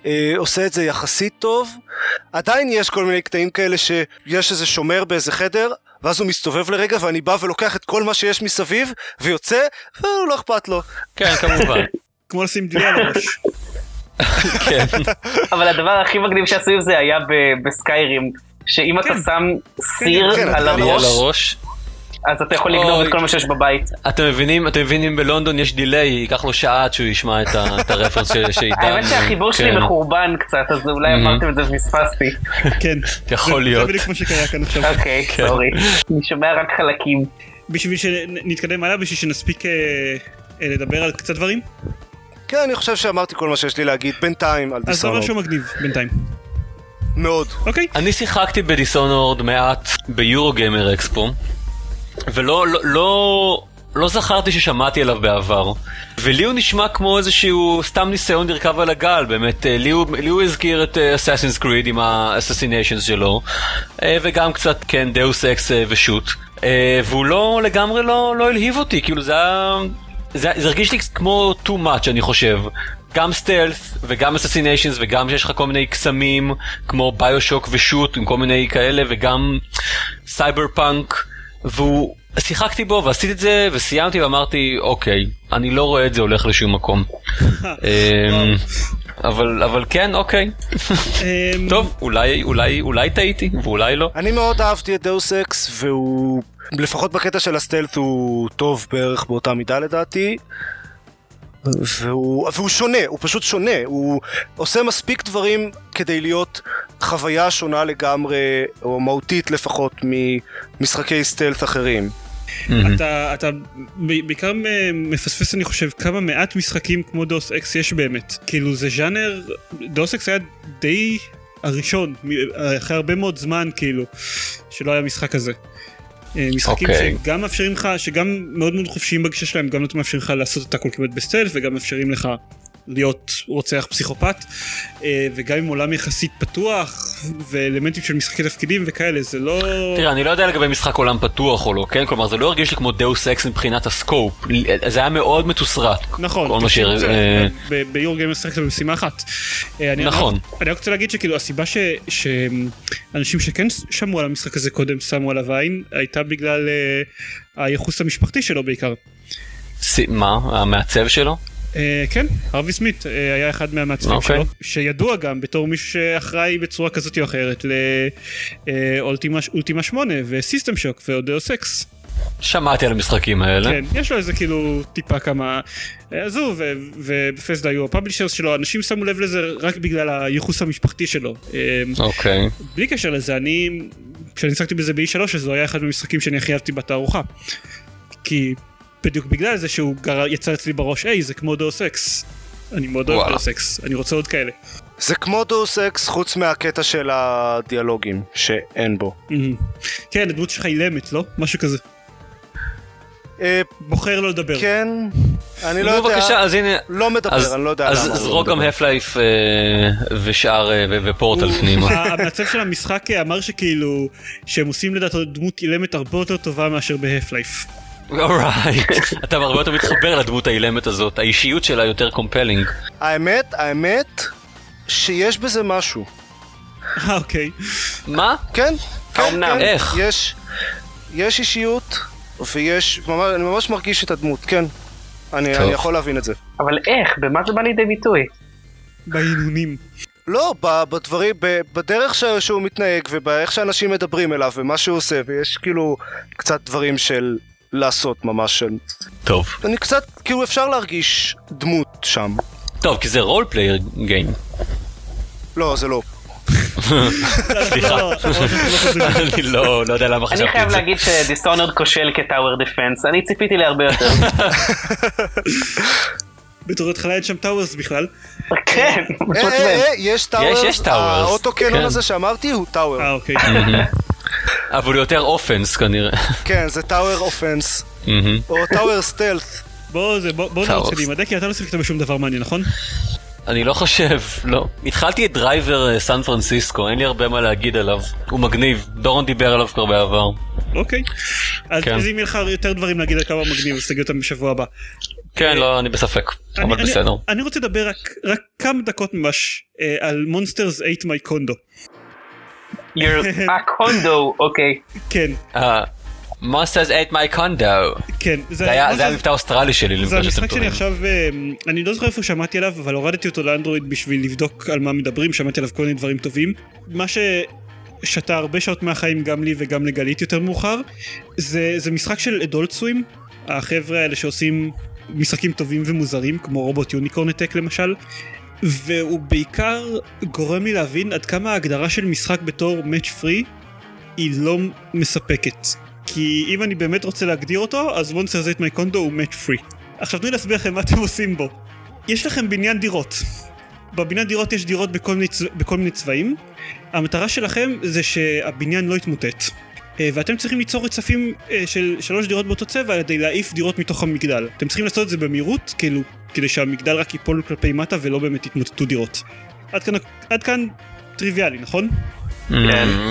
אה, עושה את זה יחסית טוב. עדיין יש כל מיני קטעים כאלה שיש איזה שומר באיזה חדר, ואז הוא מסתובב לרגע ואני בא ולוקח את כל מה שיש מסביב, ויוצא, והוא לא אכפת לו. כן, כמובן. כמו לשים דלי על הראש. כן. אבל הדבר הכי מגניב שעשו עם זה היה בסקיירים, שאם אתה כן. שם סיר כן, על כן, על הראש. אז אתה יכול לגנוב. את כל מה שיש בבית. אתם מבינים, אתם מבינים בלונדון יש דיליי, ייקח לו שעה עד שהוא ישמע את הרפרנס ש- שעידן... האמת שהחיבור שלי כן. מחורבן קצת, אז אולי Mhm. אמרתם את זה ופספסתי. כן. יכול זה- להיות. זה בדיוק מה שקרה כאן עכשיו. אוקיי, כן. סורי. אני שומע רק חלקים. בשביל שנתקדם הלאה, בשביל שנספיק אה, אה, לדבר על קצת דברים, כן, אני חושב שאמרתי כל מה שיש לי להגיד בינתיים על אז זה דיסונורד. שהוא מגניב בינתיים. מאוד. אוקיי. אני שיחקתי בדיסונורד מעט ביורו גיימר אקספו, ולא לא, לא, לא זכרתי ששמעתי עליו בעבר. ולי הוא נשמע כמו איזשהו סתם ניסיון לרכב על הגל, באמת, אה, לי הוא, לי הוא הזכיר את Assassin's Creed עם ה assassinations שלו, אה, וגם קצת, כן, Deus Ex אה, ושוט. אה, והוא לא, לגמרי לא, לא הלהיב אותי, כאילו זה היה... זה, זה הרגיש לי כמו too much אני חושב. גם stealth וגם assassinations וגם שיש לך כל מיני קסמים כמו BioShock ושוט עם כל מיני כאלה וגם סייבר פאנק והוא שיחקתי בו ועשיתי את זה וסיימתי ואמרתי אוקיי אני לא רואה את זה הולך לשום מקום. אמ, אבל אבל כן אוקיי אמ, טוב אולי אולי אולי טעיתי ואולי לא. אני מאוד אהבתי את Deus Ex, והוא, לפחות בקטע של ה stealth, הוא טוב בערך באותה מידה לדעתי. והוא, והוא שונה, הוא פשוט שונה, הוא עושה מספיק דברים כדי להיות חוויה שונה לגמרי, או מהותית לפחות, ממשחקי stealth אחרים. אתה, אתה ב- בעיקר מ- מפספס אני חושב כמה מעט משחקים כמו Deus Ex יש באמת. כאילו זה ז'אנר, Deus Ex היה די הראשון, אחרי הרבה מאוד זמן כאילו, שלא היה משחק כזה. אה, משחקים אוקיי. שגם מאפשרים לך, שגם מאוד מאוד חופשיים בגישה שלהם, גם נותנים מאפשרים לך לעשות את הכל כמעט ב stealth, וגם מאפשרים לך להיות רוצח פסיכופת, אה, וגם עם עולם יחסית פתוח, ואלמנטים של משחקי תפקידים וכאלה, זה לא... תראה, אני לא יודע לגבי משחק עולם פתוח או לא, כן? כלומר, זה לא הרגיש לי כמו Deus Ex מבחינת ה scope. זה היה מאוד מתוסרט. נכון, כל מה ש... אה, ביור גיימר שיחקת במשימה אחת. אה, נכון. אני רק- רוצה להגיד שכאילו הסיבה שאנשים שכן שמעו על המשחק הזה קודם שמו עליו עין הייתה בגלל אה, הייחוס המשפחתי שלו בעיקר. מה? המעצב שלו? אה, כן, הרווי סמית אה, היה אחד מהמעצבים אוקיי. שלו, שידוע גם בתור מישהו שאחראי בצורה כזאת או אחרת ל Ultima 8 ו System Shock ואודאוס אקס. שמעתי על המשחקים האלה. כן, יש לו איזה כאילו טיפה כמה... אה, עזוב, ו Bethesda היו ה publishers שלו, אנשים שמו לב לזה רק בגלל הייחוס המשפחתי שלו. אה, אוקיי. בלי קשר לזה, אני... כשאני עסקתי בזה ב-E3, אז זה היה אחד מהמשחקים שאני הכי אהבתי בתערוכה. כי בדיוק בגלל זה שהוא גר... יצר אצלי בראש, היי, זה כמו Deus Ex. אני מאוד אוהב. Deus Ex, אני רוצה עוד כאלה. זה כמו Deus Ex חוץ מהקטע של הדיאלוגים, שאין בו. מהמם. כן, הדמות שלך אילמת, לא? משהו כזה. אה, בוחר לא לדבר. כן, אני לא יודע, בבקשה, אז הנה. לא מדבר, אז אני לא יודע אז למה. לא זרוק גם מדבר. Half-Life ושאר אה, ופורטל פנימה. המעצב של המשחק אמר שכאילו שהם עושים לדעתו דמות אילמת הרבה יותר טובה מאשר ב Half-Life. Alright. אתה הרבה יותר מתחבר לדמות האילמת הזאת, האישיות שלה יותר compelling. האמת, האמת, שיש בזה משהו. אה אוקיי. מה? כן, כן, האומנם? כן. איך? יש, יש אישיות, ויש, אני ממש מרגיש את הדמות, כן. אני. אני יכול להבין את זה. אבל איך? במה זה בא לידי ביטוי? בהנהונים. לא, בדברים, בדרך שהוא מתנהג ובאיך שאנשים מדברים אליו ומה שהוא עושה, ויש כאילו קצת דברים של לעשות ממש של... טוב. אני קצת, כאילו אפשר להרגיש דמות שם. טוב, כי זה role player game. לא, זה לא. סליחה. אני לא לא יודע למה אני חשבתי חייב את זה. להגיד ש Dishonored כושל כ tower defense, אני ציפיתי להרבה יותר. בתור התחלה אין שם towers בכלל. כן, אה, אה. אה, יש towers, יש towers, ה auto cannon כן. הזה שאמרתי הוא tower. אה אוקיי. אבל הוא יותר offense כנראה. כן, זה tower offense. או tower stealth. בוא זה- בוא בוא towers. נרוץ קדימה. דקי אתה לא שיחקת בשום דבר מעניין נכון? אני לא חושב, לא. התחלתי את Driver אה, San Francisco, אין לי הרבה מה להגיד עליו. הוא מגניב, דורון דיבר עליו כבר בעבר. אוקיי. אז כן. אז אם יהיה לך יותר דברים להגיד על כמה מגניב אז תגיד אותם בשבוע הבא. כן, לא, אני בספק, אני- אבל אני- בסדר. אני רוצה לדבר רק רק כמה דקות ממש אה, על מונסטרס 8 מי קונדו. Your הקונדו, אוקיי. כן, אה, Monsters ate my condo. כן. זה היה זה היה מבטא אוסטרלי שלי. זה המשחק שאני. עכשיו, אה, אני לא זוכר איפה שמעתי עליו, אבל הורדתי אותו לאנדרואיד בשביל לבדוק על מה מדברים, שמעתי עליו כל מיני דברים טובים. מה ששתה הרבה שעות מהחיים גם לי וגם לגלית יותר מאוחר, זה, זה משחק של אדולט סווים, החבר'ה האלה שעושים משחקים טובים ומוזרים, כמו רובוט יוניקורן אטק למשל. והוא בעיקר גורם לי להבין עד כמה ההגדרה של משחק בתור match free היא לא מספקת. כי אם אני באמת רוצה להגדיר אותו, אז מונסטר זייט מי קונדו הוא match free. עכשיו תנו לי להסביר לכם מה אתם עושים בו. יש לכם בניין דירות. בבניין דירות יש דירות בכל מיני, בכל מיני צבעים. המטרה שלכם זה שהבניין לא יתמוטט. אה, ואתם צריכים ליצור רצפים אה, של שלוש דירות באותו צבע כדי להעיף דירות מתוך המגדל. אתם צריכים לעשות את זה במהירות, כאילו, כדי שהמגדל רק ייפול כלפי מטה ולא באמת יתמוטטו דירות. עד כאן, עד כאן טריוויאלי, נכון? Mm,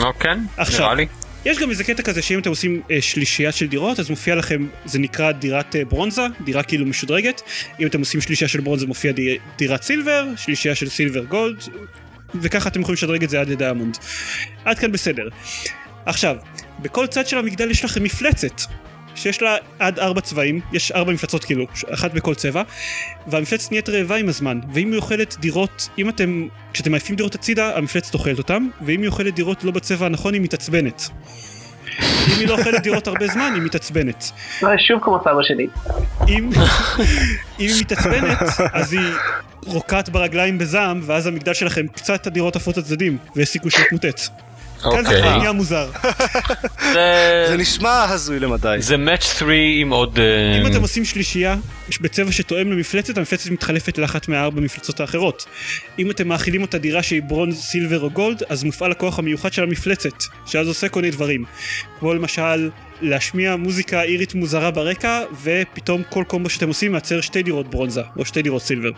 אוקיי, עכשיו. נראה לי. יש גם איזה קטע כזה שאם אתם עושים אה, שלישייה של דירות אז מופיע לכם זה נקרא דירת אה, ברונזה דירה כאילו משודרגת אם אתם עושים שלישייה של ברונזה מופיע די, דירת סילבר שלישייה של סילבר גולד וככה אתם יכולים לשדרג את זה עד לדיימונד עד כאן בסדר עכשיו בכל צד של המגדל יש לכם מפלצת שיש לה עד ארבע צבעים, יש ארבע מפלצות כאילו, אחת בכל צבע, והמפלצת נהיית רעבה עם הזמן, ואם היא אוכלת דירות, אם אתם, כשאתם מעיפים דירות הצידה, המפלצת אוכלת אותם, ואם היא אוכלת דירות לא בצבע הנכון, היא מתעצבנת. אם היא לא אוכלת דירות הרבה זמן, היא מתעצבנת. שוב כמו סבא שלי. אם, היא מתעצבנת, אז היא רוקעת ברגליים בזעם, ואז המגדל שלכם קצת הדירות עפות לצדדים, ויש סיכוי שיתמוטט. כאן זה אוקיי. כבר נהיה מוזר. זה נשמע הזוי למדי. זה match 3 עם עוד... אה, אם אתם עושים שלישייה יש בצבע שתואם למפלצת, המפלצת מתחלפת לאחת מהארבע מפלצות האחרות. אם אתם מאכילים אותה דירה שהיא ברונז, סילבר או גולד, אז מופעל הכוח המיוחד של המפלצת, שאז עושה כל מיני דברים. כמו למשל, להשמיע מוזיקה אירית מוזרה ברקע, ופתאום כל קומבו שאתם עושים מייצר שתי דירות ברונזה, או שתי דירות סילבר.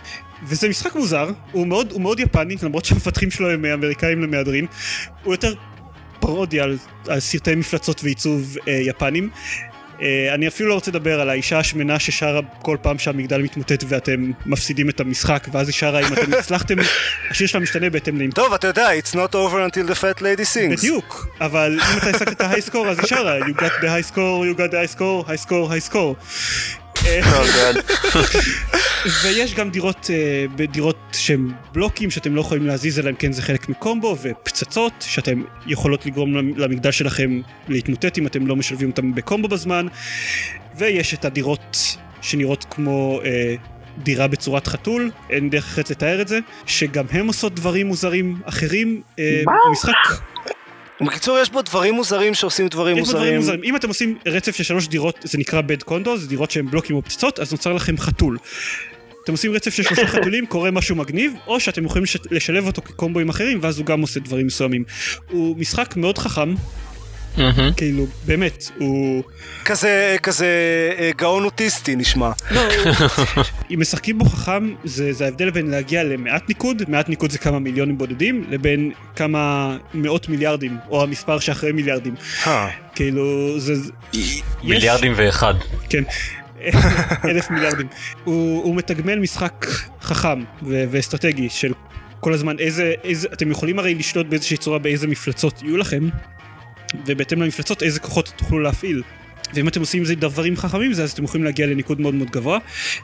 וזה משחק מוזר, הוא מאוד, הוא מאוד יפני, למרות שהמפתחים שלו הם אמריקאים למהדרין. הוא יותר פרודיה על, על סרטי מפלצות ועיצוב אה, יפנים. אה, אני אפילו לא רוצה לדבר על האישה השמנה ששרה כל פעם שהמגדל מתמוטט ואתם מפסידים את המשחק, ואז היא שרה אם אתם הצלחתם, השיר שלה משתנה בהתאם לאם... טוב, אתה יודע, it's not over until the fat lady sings. בדיוק, אבל אם אתה השגת את ההיי סקור אז היא שרה, you got the high score, you got the high score, high score, high score. אה, ויש גם דירות, אה, דירות שהן בלוקים שאתם לא יכולים להזיז אלא אם כן זה חלק מקומבו ופצצות שאתם יכולות לגרום למ- למגדל שלכם להתמוטט אם אתם לא משלבים אותם בקומבו בזמן ויש את הדירות שנראות כמו אה, דירה בצורת חתול, אין דרך אחרת לתאר את זה, שגם הם עושות דברים מוזרים אחרים. אה? משחק בקיצור, יש בו דברים מוזרים שעושים דברים בו דברים מוזרים. מוזרים. אם אתם עושים רצף של שלוש דירות, זה נקרא בד קונדו, זה דירות שהן בלוקים או פצצות, אז נוצר לכם חתול. אתם עושים רצף של שלושה חתולים, קורה משהו מגניב, או שאתם יכולים לש- לשלב אותו כקומבואים אחרים, ואז הוא גם עושה דברים מסוימים. הוא משחק מאוד חכם, מהמם. כאילו, באמת, הוא... כזה, כזה אה, גאון אוטיסטי נשמע. לא, אם משחקים בו חכם, זה, זה ההבדל בין להגיע למעט ניקוד, מעט ניקוד זה כמה מיליונים בודדים, לבין כמה מאות מיליארדים, או המספר שאחרי מיליארדים. אה. כאילו, זה... זה- יש- מיליארדים ואחד. כן, אלף מיליארדים. הוא, הוא מתגמל משחק חכם ו- ואסטרטגי של כל הזמן איזה, איזה, אתם יכולים הרי לשלוט באיזושהי צורה באיזה מפלצות יהיו לכם, ובהתאם למפלצות איזה כוחות תוכלו להפעיל. ואם אתם עושים עם זה דברים חכמים זה אז אתם יכולים להגיע לניקוד מאוד מאוד גבוה.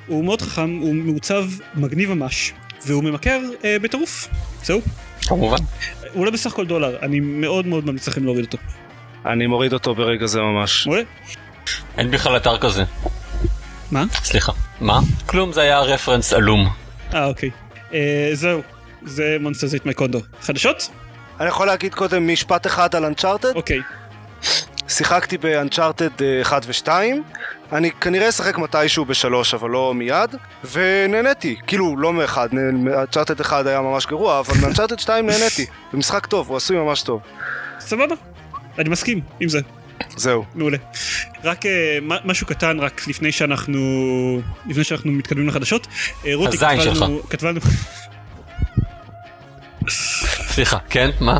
הוא מאוד חכם, הוא מעוצב מגניב ממש, והוא ממכר אה, בטירוף. זהו. כמובן. הוא עולה בסך הכל דולר, אני מאוד מאוד ממליץ לכם להוריד אותו. אני מוריד אותו ברגע זה ממש. מעולה? אין בכלל אתר כזה. מה? סליחה. מה? כלום זה היה רפרנס עלום. אה אוקיי. אה, זהו. זה מונסטר זייט מייקונדו. חדשות? אני יכול להגיד קודם משפט אחד על אנצ'ארטד? אוקיי. שיחקתי באנצ'ארטד 1 ו-2, אני כנראה אשחק מתישהו בשלוש, אבל לא מיד, ונהניתי, כאילו לא מאחד, אנצ'ארטד 1 היה ממש גרוע, אבל מאנצ'ארטד 2 נהניתי, זה משחק טוב, הוא עשוי ממש טוב, סבבה. אני מסכים עם זה. זהו. מעולה. רק מה- משהו קטן, רק לפני שאנחנו... לפני שאנחנו מתקדמים לחדשות. אה, רותי הזין כתבה שלך. לנו... סליחה, כן? מה?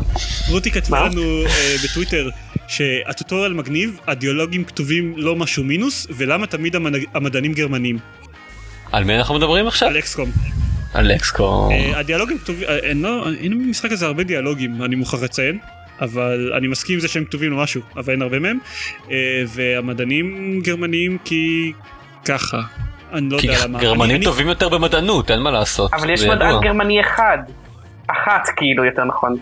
רותי כתבה? לנו אה, בטוויטר שהטוטוריאל מגניב, הדיאלוגים כתובים לא משהו מינוס, ולמה תמיד המד- המדענים גרמנים. על מי אנחנו מדברים עכשיו? על אקסקום. על אקסקום. אה, הדיאלוגים כתובים... אה, אין לו- אין במשחק הזה הרבה דיאלוגים, אני מוכרח לציין. אבל אני מסכים עם זה שהם כתובים למשהו, אבל אין הרבה מהם. והמדענים גרמנים כי ככה. אני לא כי יודע למה. גרמנים אני- טובים יותר במדענות, אין מה לעשות. אבל יש מדען. גרמני אחד. אחת כאילו יותר נכון.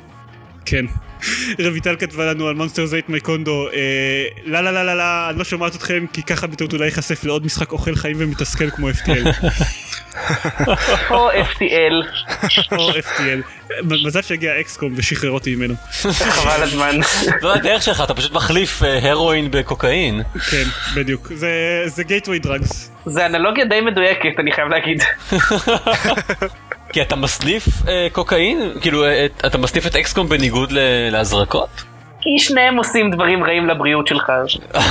כן. רויטל כתבה לנו על מונסטר זייט מייקונדו, אה, לא לא לא לא לא, אני לא שומעת אתכם כי ככה בטעות אולי ייחשף לעוד משחק אוכל חיים ומתסכל כמו FTL. או FTL, או FTL. מזל שהגיע XCOM ושחרר אותי ממנו. חבל הזמן. זו הדרך שלך, אתה פשוט מחליף אה, הרואין בקוקאין. כן, בדיוק. זה- זה gateway drugs. זה אנלוגיה די מדויקת, אני חייב להגיד. כי אתה מסניף אה, קוקאין? כאילו, אה, את- אתה מסניף את XCOM בניגוד ל- להזרקות? כי שניהם עושים דברים רעים לבריאות שלך.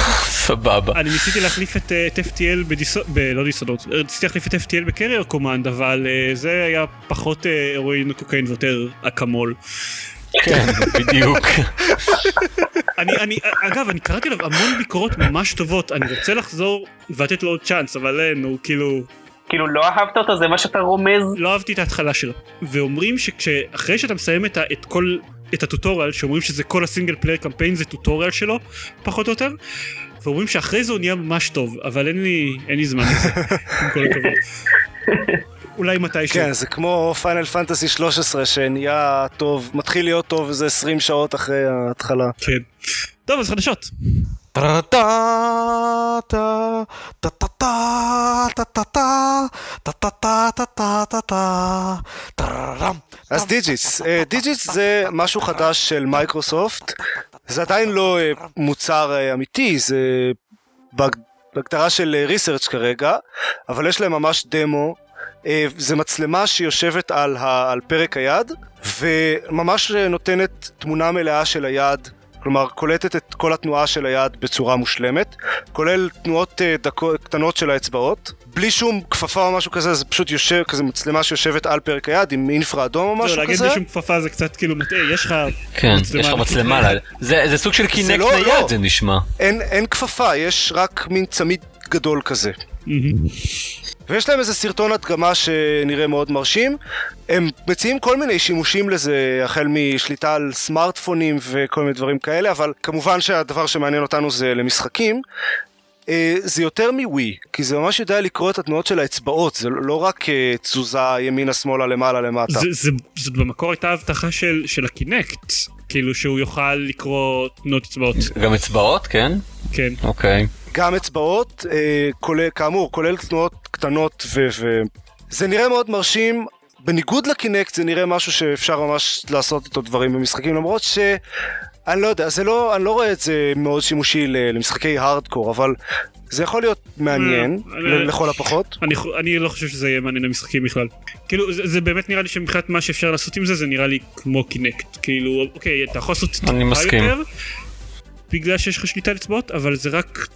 סבבה. אני ניסיתי להחליף את אה, את FTL ב Disho... ב... לא Dishonored. רציתי להחליף את FTL ב Carrier Command, אבל אה, זה היה פחות אה, הרואין קוקאין ויותר אקמול. כן, בדיוק. אני, אני, אגב, אני קראתי עליו המון ביקורות ממש טובות, אני רוצה לחזור ולתת לו עוד צ'אנס, אבל אין, הוא כאילו... כאילו לא אהבת אותו, זה מה שאתה רומז? לא אהבתי את ההתחלה שלו. ואומרים שאחרי שאתה מסיים את, ה, את כל... את ה tutorial, שאומרים שזה כל ה single player campaign זה tutorial שלו, פחות או יותר, ואומרים שאחרי זה הוא נהיה ממש טוב, אבל אין לי, אין לי זמן לזה, עם כל הכבוד. אולי מתישהו. כן, זה כמו Final Fantasy 13 שנהיה טוב, מתחיל להיות טוב איזה 20 שעות אחרי ההתחלה. כן. טוב, אז חדשות. אז Digits, אה, Digits זה משהו חדש של מייקרוסופט, זה עדיין לא מוצר אמיתי, זה בהג- בהגדרה של ריסרצ' כרגע, אבל יש להם ממש דמו. זה מצלמה שיושבת על, פרק היד, וממש נותנת תמונה מלאה של היד, כלומר קולטת את כל התנועה של היד בצורה מושלמת, כולל תנועות אה, דקו, קטנות של האצבעות, בלי שום כפפה או משהו כזה, זה פשוט יושב, כזה מצלמה שיושבת על פרק היד עם אינפרה אדום או זהו, משהו להגיד כזה. בלי שום כפפה זה קצת כאילו מטעה, יש לך... כן, מצלמה יש לך מצלמה. זה זה סוג של Kinect לא, נייד, לא. זה נשמע. אין, אין כפפה, יש רק מין צמיד גדול כזה. ויש להם איזה סרטון הדגמה שנראה מאוד מרשים. הם מציעים כל מיני שימושים לזה, החל משליטה על סמארטפונים וכל מיני דברים כאלה, אבל כמובן שהדבר שמעניין אותנו זה למשחקים. אה, זה יותר מווי, כי זה ממש יודע לקרוא את התנועות של האצבעות, זה לא רק אה, תזוזה ימינה שמאלה למעלה למטה. זה, זה, זאת במקור הייתה הבטחה של, של הקינקט, כאילו שהוא יוכל לקרוא תנועות אצבעות, גם אצבעות, כן? כן. אוקיי. גם אצבעות, אה, כולל, כאמור, כולל תנועות קטנות ו... ו... זה נראה מאוד מרשים. בניגוד לקינקט זה נראה משהו שאפשר ממש לעשות איתו דברים במשחקים למרות ש... אני לא יודע, זה לא, אני לא רואה את זה מאוד שימושי למשחקי הארדקור, אבל זה יכול להיות מעניין, אה, ל- לכל הפחות. אני, לא חושב שזה יהיה מעניין למשחקים בכלל. כאילו זה, זה באמת נראה לי שמבחינת מה שאפשר לעשות עם זה זה נראה לי כמו Kinect. כאילו אוקיי אתה יכול לעשות טיפה אני מסכים. יותר בגלל שיש לך שליטה על אצבעות אבל זה רק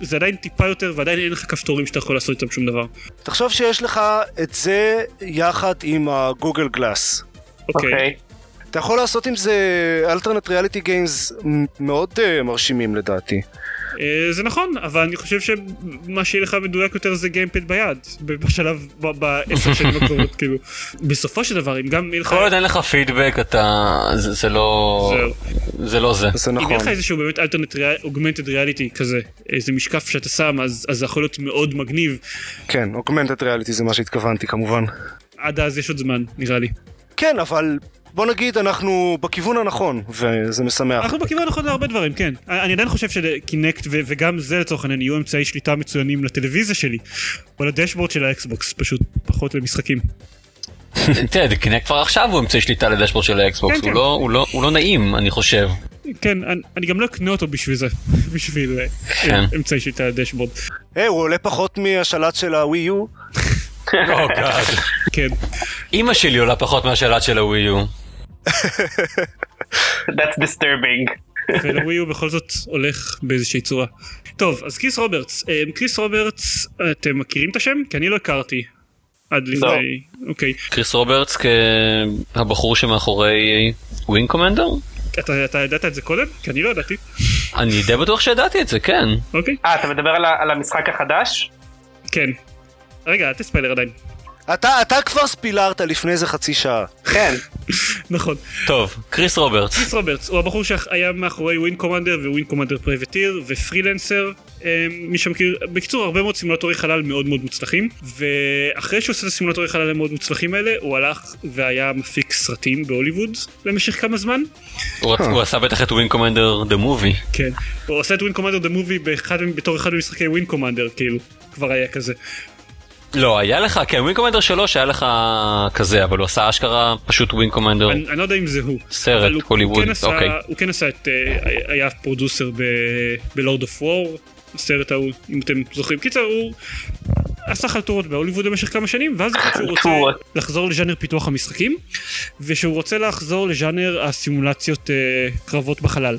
זה עדיין טיפה יותר ועדיין אין לך כפתורים שאתה יכול לעשות איתם שום דבר. תחשוב שיש לך את זה יחד עם ה Google Glass. אוקיי. אוקיי. אתה יכול לעשות עם זה alternate reality games מאוד uh, מרשימים לדעתי. אה, זה נכון אבל אני חושב שמה שיהיה לך מדויק יותר זה גיימפד ביד בשלב בעשר שנים הקרובות כאילו בסופו של דבר אם גם יהיה לך כל עוד אין לך פידבק אתה... זה לא... זה לא זה. זה אם נכון. יהיה לך איזשהו באמת אלטרנט אוגמנטד ריאליטי כזה איזה משקף שאתה שם אז אז זה יכול להיות מאוד מגניב כן, אוגמנטד ריאליטי זה מה שהתכוונתי כמובן. עד אז יש עוד זמן נראה לי. כן, אבל בוא נגיד אנחנו בכיוון הנכון, וזה משמח. אנחנו בכיוון הנכון להרבה דברים כן אני עדיין חושב ש Kinect ו- וגם זה לצורך העניין יהיו אמצעי שליטה מצוינים לטלוויזיה שלי או ל dashboard של ה Xbox פשוט פחות למשחקים. תראה, Kinect כבר עכשיו הוא אמצעי שליטה ל dashboard של ה Xbox, כן, הוא כן. לא- לא- הוא לא נעים, אני חושב. כן אני, אני גם לא אקנה אותו בשביל זה בשביל אה, כן. אמצעי שליטה ל dashboard. היי, הוא עולה פחות מהשלט של הווי יו. כן. אימא שלי עולה פחות מהשלט של הווי יו. That's disturbing. ולווי הוא בכל זאת הולך באיזושהי צורה. טוב, אז קריס רוברטס. אה, קריס רוברטס, אתם מכירים את השם? כי אני לא הכרתי. עד לפני... אוקיי. קריס רוברטס כהבחור שמאחורי Wing Commander? אתה אתה ידעת את זה קודם? כי אני לא ידעתי. אני די בטוח שידעתי את זה, כן. אוקיי. אה, אתה מדבר על על המשחק החדש? כן. רגע, אל תספיילר עדיין. אתה, אתה כבר ספילרת לפני איזה חצי שעה. כן. נכון. טוב, קריס רוברטס. קריס רוברטס הוא הבחור שהיה מאחורי Wing Commander Wing Commander Privateer ו Freelancer אה, מי שמכיר בקיצור הרבה מאוד סימולטורי חלל מאוד מאוד מוצלחים ואחרי שהוא עושה את הסימולטורי חלל המאוד מוצלחים האלה הוא הלך והיה מפיק סרטים בהוליווד במשך כמה זמן הוא עשה בטח את Wing Commander the movie. כן הוא עושה את Wing Commander the movie בתור אחד ממשחקי Wing Commander כאילו כבר היה כזה לא, היה לך, כן, Wing Commander 3 היה לך כזה, אבל הוא עשה אשכרה פשוט Wing Commander. אני, אני לא יודע אם זה הוא. סרט, הוא הוליווד, כן אוקיי. הוא כן עשה את, אה, היה producer ב Lord of War, הסרט ההוא, אם אתם זוכרים. קיצר, הוא עשה חלטורות בהוליווד במשך כמה שנים, ואז שהוא רוצה. לחזור לז'אנר פיתוח המשחקים, ושהוא רוצה לחזור לז'אנר הסימולציות אה, קרבות בחלל.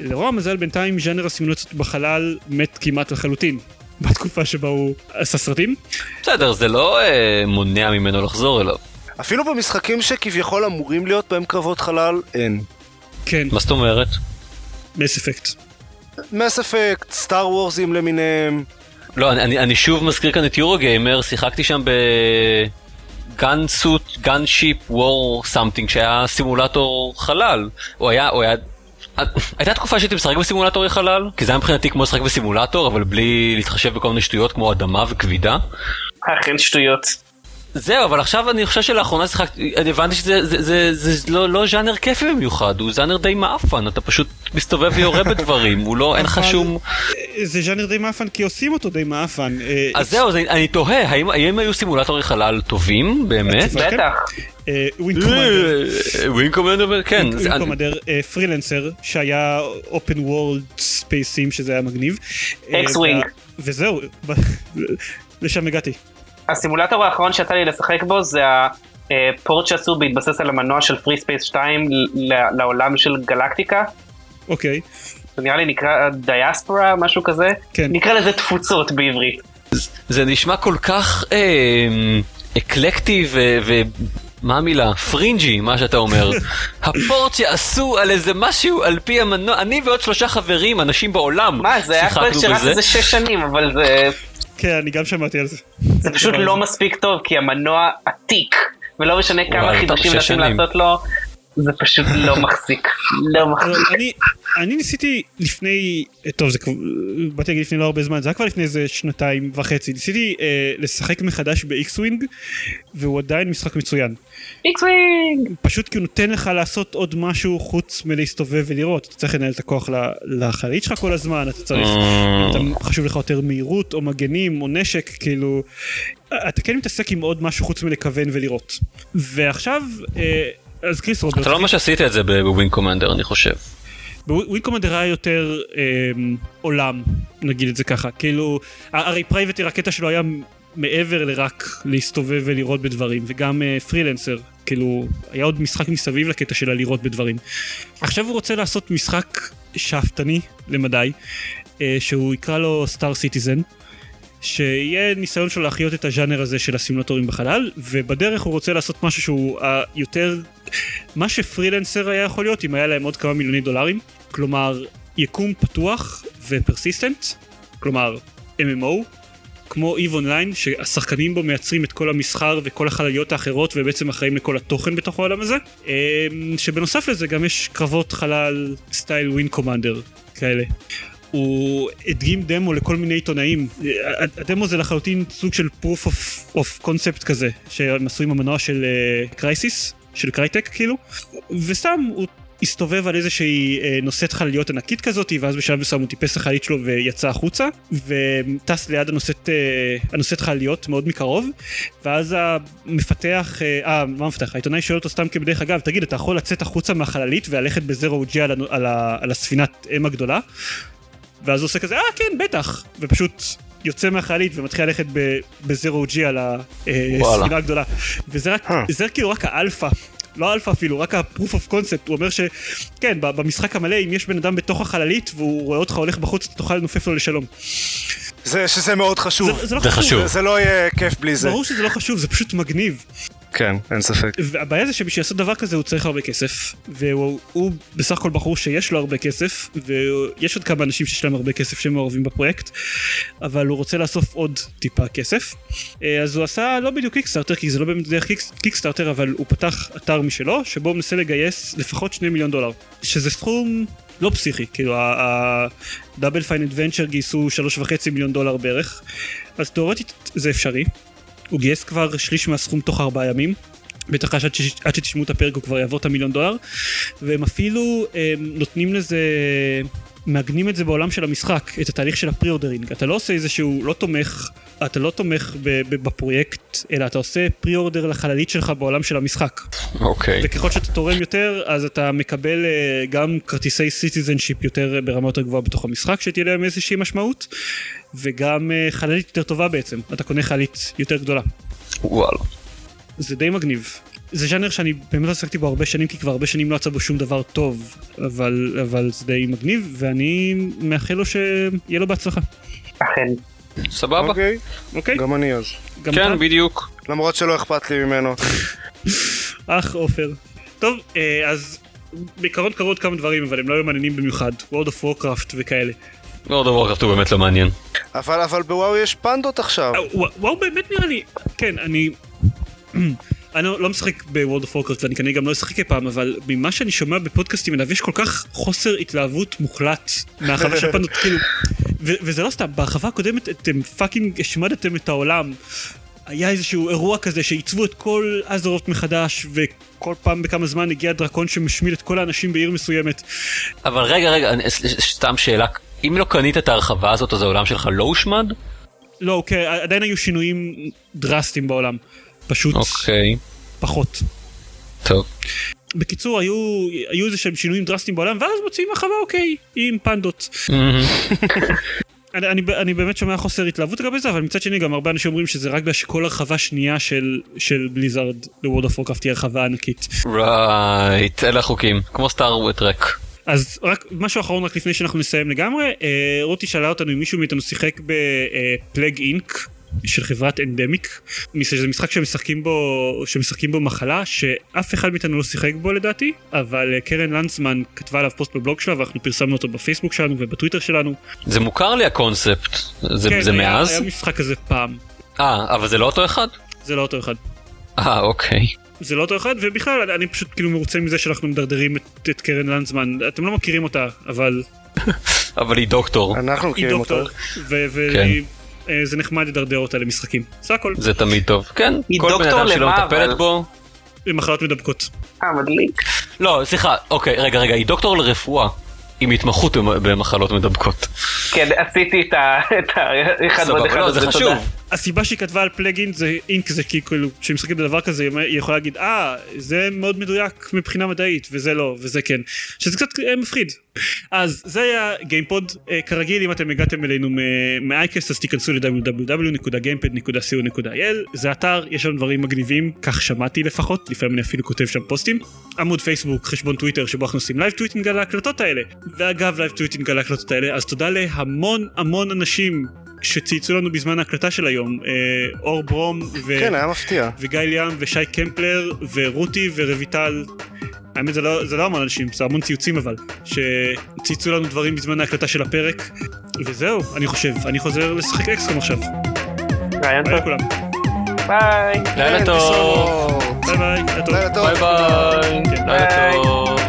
לרוע המזל בינתיים ז'אנר הסימולציות בחלל מת כמעט לחלוטין. בתקופה שבה הוא עשה סרטים. בסדר, זה לא אה, מונע ממנו לחזור אליו. אפילו במשחקים שכביכול אמורים להיות בהם קרבות חלל, אין. כן, מה זאת אומרת? מס אפקט. מס אפקט, סטאר וורזים למיניהם. לא, אני, אני, אני שוב מזכיר כאן את Eurogamer, שיחקתי שם ב... gun suit, gunship, war something, שהיה סימולטור חלל. הוא היה, הוא היה... הייתה תקופה שהייתי משחק בסימולטורי חלל, כי זה היה מבחינתי כמו לשחק בסימולטור, אבל בלי להתחשב בכל מיני שטויות כמו אדמה וכבידה. אכן שטויות. זהו, אבל עכשיו אני חושב שלאחרונה שיחקתי, אני הבנתי שזה זה, זה, זה, זה לא, לא ז'אנר כיפי במיוחד, הוא ז'אנר די מאפן, אתה פשוט מסתובב ויורה בדברים, הוא לא, אין לך שום... זה ז'אנר די מאפן כי עושים אותו די מאפן. אה, אז זהו, אז אני, אני תוהה, האם, האם היו סימולטורי חלל טובים, באמת? בטח. אה, ווין קומנדר, קומנדר, כן. זה- ווין קומנדר, אה, Freelancer שהיה open world space sim שזה היה מגניב. אה, X-Wing. ו- וזהו, לשם הגעתי. הסימולטור האחרון שיצא לי לשחק בו זה הפורט שעשו בהתבסס על המנוע של FreeSpace 2 ל- לעולם של Galactica. אוקיי, זה נראה לי נקרא Diaspora, משהו כזה. כן. נקרא לזה תפוצות בעברית. זה נשמע כל כך אה, אקלקטי ו... ו... מה המילה? פרינג'י, מה שאתה אומר. הפורט שעשו על איזה משהו על פי המנוע, אני ועוד שלושה חברים, אנשים בעולם, מה, זה היה שיחקנו שרץ בזה. איזה שש שנים, אבל זה, כן, אני גם שמעתי על זה. זה פשוט לא מספיק טוב, כי המנוע עתיק, ולא משנה כמה חידושים מנסים שנים. לעשות לו, זה פשוט לא מחזיק. לא מחזיק. אני, אני ניסיתי לפני, אה, טוב זה כבר, באתי להגיד לפני לא הרבה זמן, זה היה כבר לפני איזה שנתיים וחצי, ניסיתי אה, לשחק מחדש ב X-Wing, והוא עדיין משחק מצוין. X-Wing! פשוט כי הוא נותן לך לעשות עוד משהו חוץ מלהסתובב ולראות, אתה צריך לנהל את הכוח ל- לחללית שלך כל הזמן, אתה צריך, Mm. אם אתה חשוב לך יותר מהירות או מגנים או נשק, כאילו, אתה כן מתעסק עם עוד משהו חוץ מלכוון ולראות. ועכשיו, אה, אז כריס רוברטס, אתה לא ממש עשית את זה ב Wing Commander, אני חושב. ב Wing Commander היה יותר אה, עולם, נגיד את זה ככה, כאילו, הרי Privateer הקטע שלו היה מעבר לרק להסתובב ולראות בדברים, וגם אה, Freelancer, כאילו, היה עוד משחק מסביב לקטע של הלירות בדברים. עכשיו הוא רוצה לעשות משחק שאפתני למדי, אה, שהוא יקרא לו Star Citizen. שיהיה ניסיון שלו להחיות את הז'אנר הזה של הסימולטורים בחלל, ובדרך הוא רוצה לעשות משהו שהוא אה, יותר מה ש Freelancer היה יכול להיות אם היה להם עוד כמה מיליוני דולרים, כלומר יקום פתוח ו persistent, כלומר MMO, כמו EVE Online שהשחקנים בו מייצרים את כל המסחר וכל החלליות האחרות ובעצם אחראים לכל התוכן בתוך העולם הזה, אמ, שבנוסף לזה גם יש קרבות חלל סטייל Wing Commander כאלה. הוא הדגים דמו לכל מיני עיתונאים. הדמו זה לחלוטין סוג של proof of, of concept כזה, שהם עשו עם המנוע של Crysis, של Crytek כאילו, וסתם הוא הסתובב על איזושהי אה, נושאת חלליות ענקית כזאת, ואז בשלב מסוים הוא טיפס לחללית שלו ויצא החוצה, וטס ליד הנושאת, אה, הנושאת חלליות מאוד מקרוב, ואז המפתח, אה, אה, מה המפתח? העיתונאי שואל אותו סתם כבדרך אגב, תגיד, אתה יכול לצאת החוצה מהחללית וללכת ב zero G על, על, על הספינת אם הגדולה? ואז הוא עושה כזה, אה כן, בטח, ופשוט יוצא מהחללית ומתחיל ללכת ב- ב zero G על. הספינה הגדולה. וזה רק, אה. זה כאילו רק האלפא. לא האלפא אפילו, רק ה-proof of concept, הוא אומר שכן, במשחק המלא, אם יש בן אדם בתוך החללית והוא רואה אותך הולך בחוץ, אתה תוכל לנופף לו לשלום. זה, שזה מאוד חשוב. זה, זה לא זה חשוב, חשוב. זה, זה לא יהיה כיף בלי זה. ברור שזה לא חשוב, זה פשוט מגניב. כן, אין ספק. והבעיה זה שבשביל לעשות דבר כזה הוא צריך הרבה כסף, והוא הוא בסך הכל בחור שיש לו הרבה כסף, ויש עוד כמה אנשים שיש להם הרבה כסף שהם מעורבים בפרויקט, אבל הוא רוצה לאסוף עוד טיפה כסף. אה, אז הוא עשה לא בדיוק Kickstarter, כי זה לא באמת דרך Kicks- Kickstarter, אבל הוא פתח אתר משלו, שבו הוא מנסה לגייס לפחות 2 מיליון דולר, שזה סכום לא פסיכי, כאילו ה Double Fine Adventure גייסו 3.5 מיליון דולר בערך, אז תאורטית זה אפשרי. הוא גייס כבר שליש מהסכום תוך ארבעה ימים. בטח עד, ש... עד שתשמעו את הפרק הוא כבר יעבור את המיליון דולר והם אפילו הם, נותנים לזה מעגנים את זה בעולם של המשחק את התהליך של ה pre-ordering אתה לא עושה איזשהו לא תומך אתה לא תומך. בפרויקט אלא אתה עושה pre-order לחללית שלך בעולם של המשחק אוקיי. וככל שאתה תורם יותר אז אתה מקבל אה, גם כרטיסי citizenship יותר ברמה יותר גבוהה בתוך המשחק שתהיה להם איזושהי משמעות וגם אה, חללית יותר טובה בעצם אתה קונה חללית יותר גדולה. וואלה. זה די מגניב. זה ז'אנר שאני באמת לא עסקתי בו הרבה שנים כי כבר הרבה שנים לא יצא בו שום דבר טוב אבל אבל זה די מגניב ואני מאחל לו שיהיה לו בהצלחה. אכן. סבבה. אוקיי, אוקיי? גם אני אז. גם אתה? כן, בדיוק. למרות שלא אכפת לי ממנו. אח עופר. טוב אה, אז בעיקרון קרו עוד כמה דברים אבל הם לא היו מעניינים במיוחד. World of Warcraft וכאלה. World of Warcraft הוא באמת לא מעניין. אבל אבל בוואו יש פנדות עכשיו. אה, וואו, באמת נראה לי כן אני. אני לא לא משחק ב-World of Warcraft ואני כנראה גם לא אשחק פעם אבל ממה שאני שומע בפודקאסטים עליו יש כל כך חוסר התלהבות מוחלט מהרחבה של פנדות כאילו וזה לא סתם בהרחבה הקודמת אתם פאקינג השמדתם את העולם היה איזשהו אירוע כזה שעיצבו את כל אזרוט מחדש וכל פעם בכמה זמן הגיע דרקון שמשמיד את כל האנשים בעיר מסוימת אבל רגע, רגע, סתם שאלה. אם לא קנית את ההרחבה הזאת, אז העולם שלך לא הושמד? לא אוקיי עדיין היו שינויים דרסטיים בעולם פשוט אוקיי. פחות. טוב. בקיצור היו היו איזה שהם שינויים דרסטיים בעולם ואז מוציאים הרחבה אוקיי עם פנדות. מהמם. אני, אני, אני באמת שומע חוסר התלהבות לגבי זה אבל מצד שני גם הרבה אנשים אומרים שזה רק בגלל שכל הרחבה שנייה של של Blizzard ל World of Warcraft תהיה הרחבה ענקית. right, אלה החוקים. כמו Star Trek. אז רק משהו אחרון רק לפני שאנחנו נסיים לגמרי אה, רותי שאלה אותנו אם מישהו מאיתנו שיחק ב Plague Inc. של חברת אנדמיק, זה משחק שמשחקים בו, שמשחקים בו מחלה שאף אחד מאיתנו לא שיחק בו לדעתי, אבל אה, קרן לנצמן כתבה עליו פוסט בבלוג שלה ואנחנו פרסמנו אותו בפייסבוק שלנו ובטוויטר שלנו. זה מוכר לי הקונספט. זה כן, זה היה- מאז? היה משחק כזה פעם, אה, אבל זה לא אותו אחד? זה לא אותו אחד. אה, אוקיי. זה לא אותו אחד ובכלל אני- אני פשוט כאילו מרוצה מזה שאנחנו מדרדרים את, את קרן לנדסמן אתם לא מכירים אותה אבל אבל היא דוקטור. אנחנו היא מכירים אותו. דוקטור כן. וזה נחמד לדרדר אותה למשחקים זה הכל זה תמיד טוב. כן, כל בן אדם שלא מטפלת? בו. למחלות מדבקות אה, מדליק. לא, סליחה, אוקיי, רגע, רגע, היא דוקטור לרפואה. עם התמחות במ- במחלות מדבקות. כן, עשיתי את ה... ועוד סבבה, אחד. לא, זה אז חשוב. הסיבה שהיא כתבה על פלגין זה אינק זה כי כאילו כשהיא משחקת בדבר כזה היא יכולה להגיד אה זה מאוד מדויק מבחינה מדעית וזה לא וזה כן שזה קצת אה, מפחיד. אז זה היה גיימפוד. אה, כרגיל אם אתם הגעתם אלינו מאייקאסט אז תיכנסו ל-www.gamepad.co.il זה אתר יש לנו דברים מגניבים כך שמעתי לפחות לפעמים אני אפילו כותב שם פוסטים. עמוד פייסבוק חשבון טוויטר שבו אנחנו עושים live tweeting על ההקלטות האלה. ואגב live tweeting על ההקלטות האלה אז תודה להמון המון אנשים שצייצו לנו בזמן ההקלטה של היום. אה, אור ברום ו... כן, היה מפתיע. וגיא ליאם ושי קמפלר ורותי ורויטל. האמת זה לא, זה לא המון אנשים, זה המון ציוצים אבל, שצייצו לנו דברים בזמן ההקלטה של הפרק. וזהו, אני חושב, אני חוזר לשחק XCOM עכשיו. רעיון ביי טוב. לכולם. ביי. לילה כן, טוב. ביי ביי. לילה טוב. ביי ביי. כן, לילה ביי. טוב.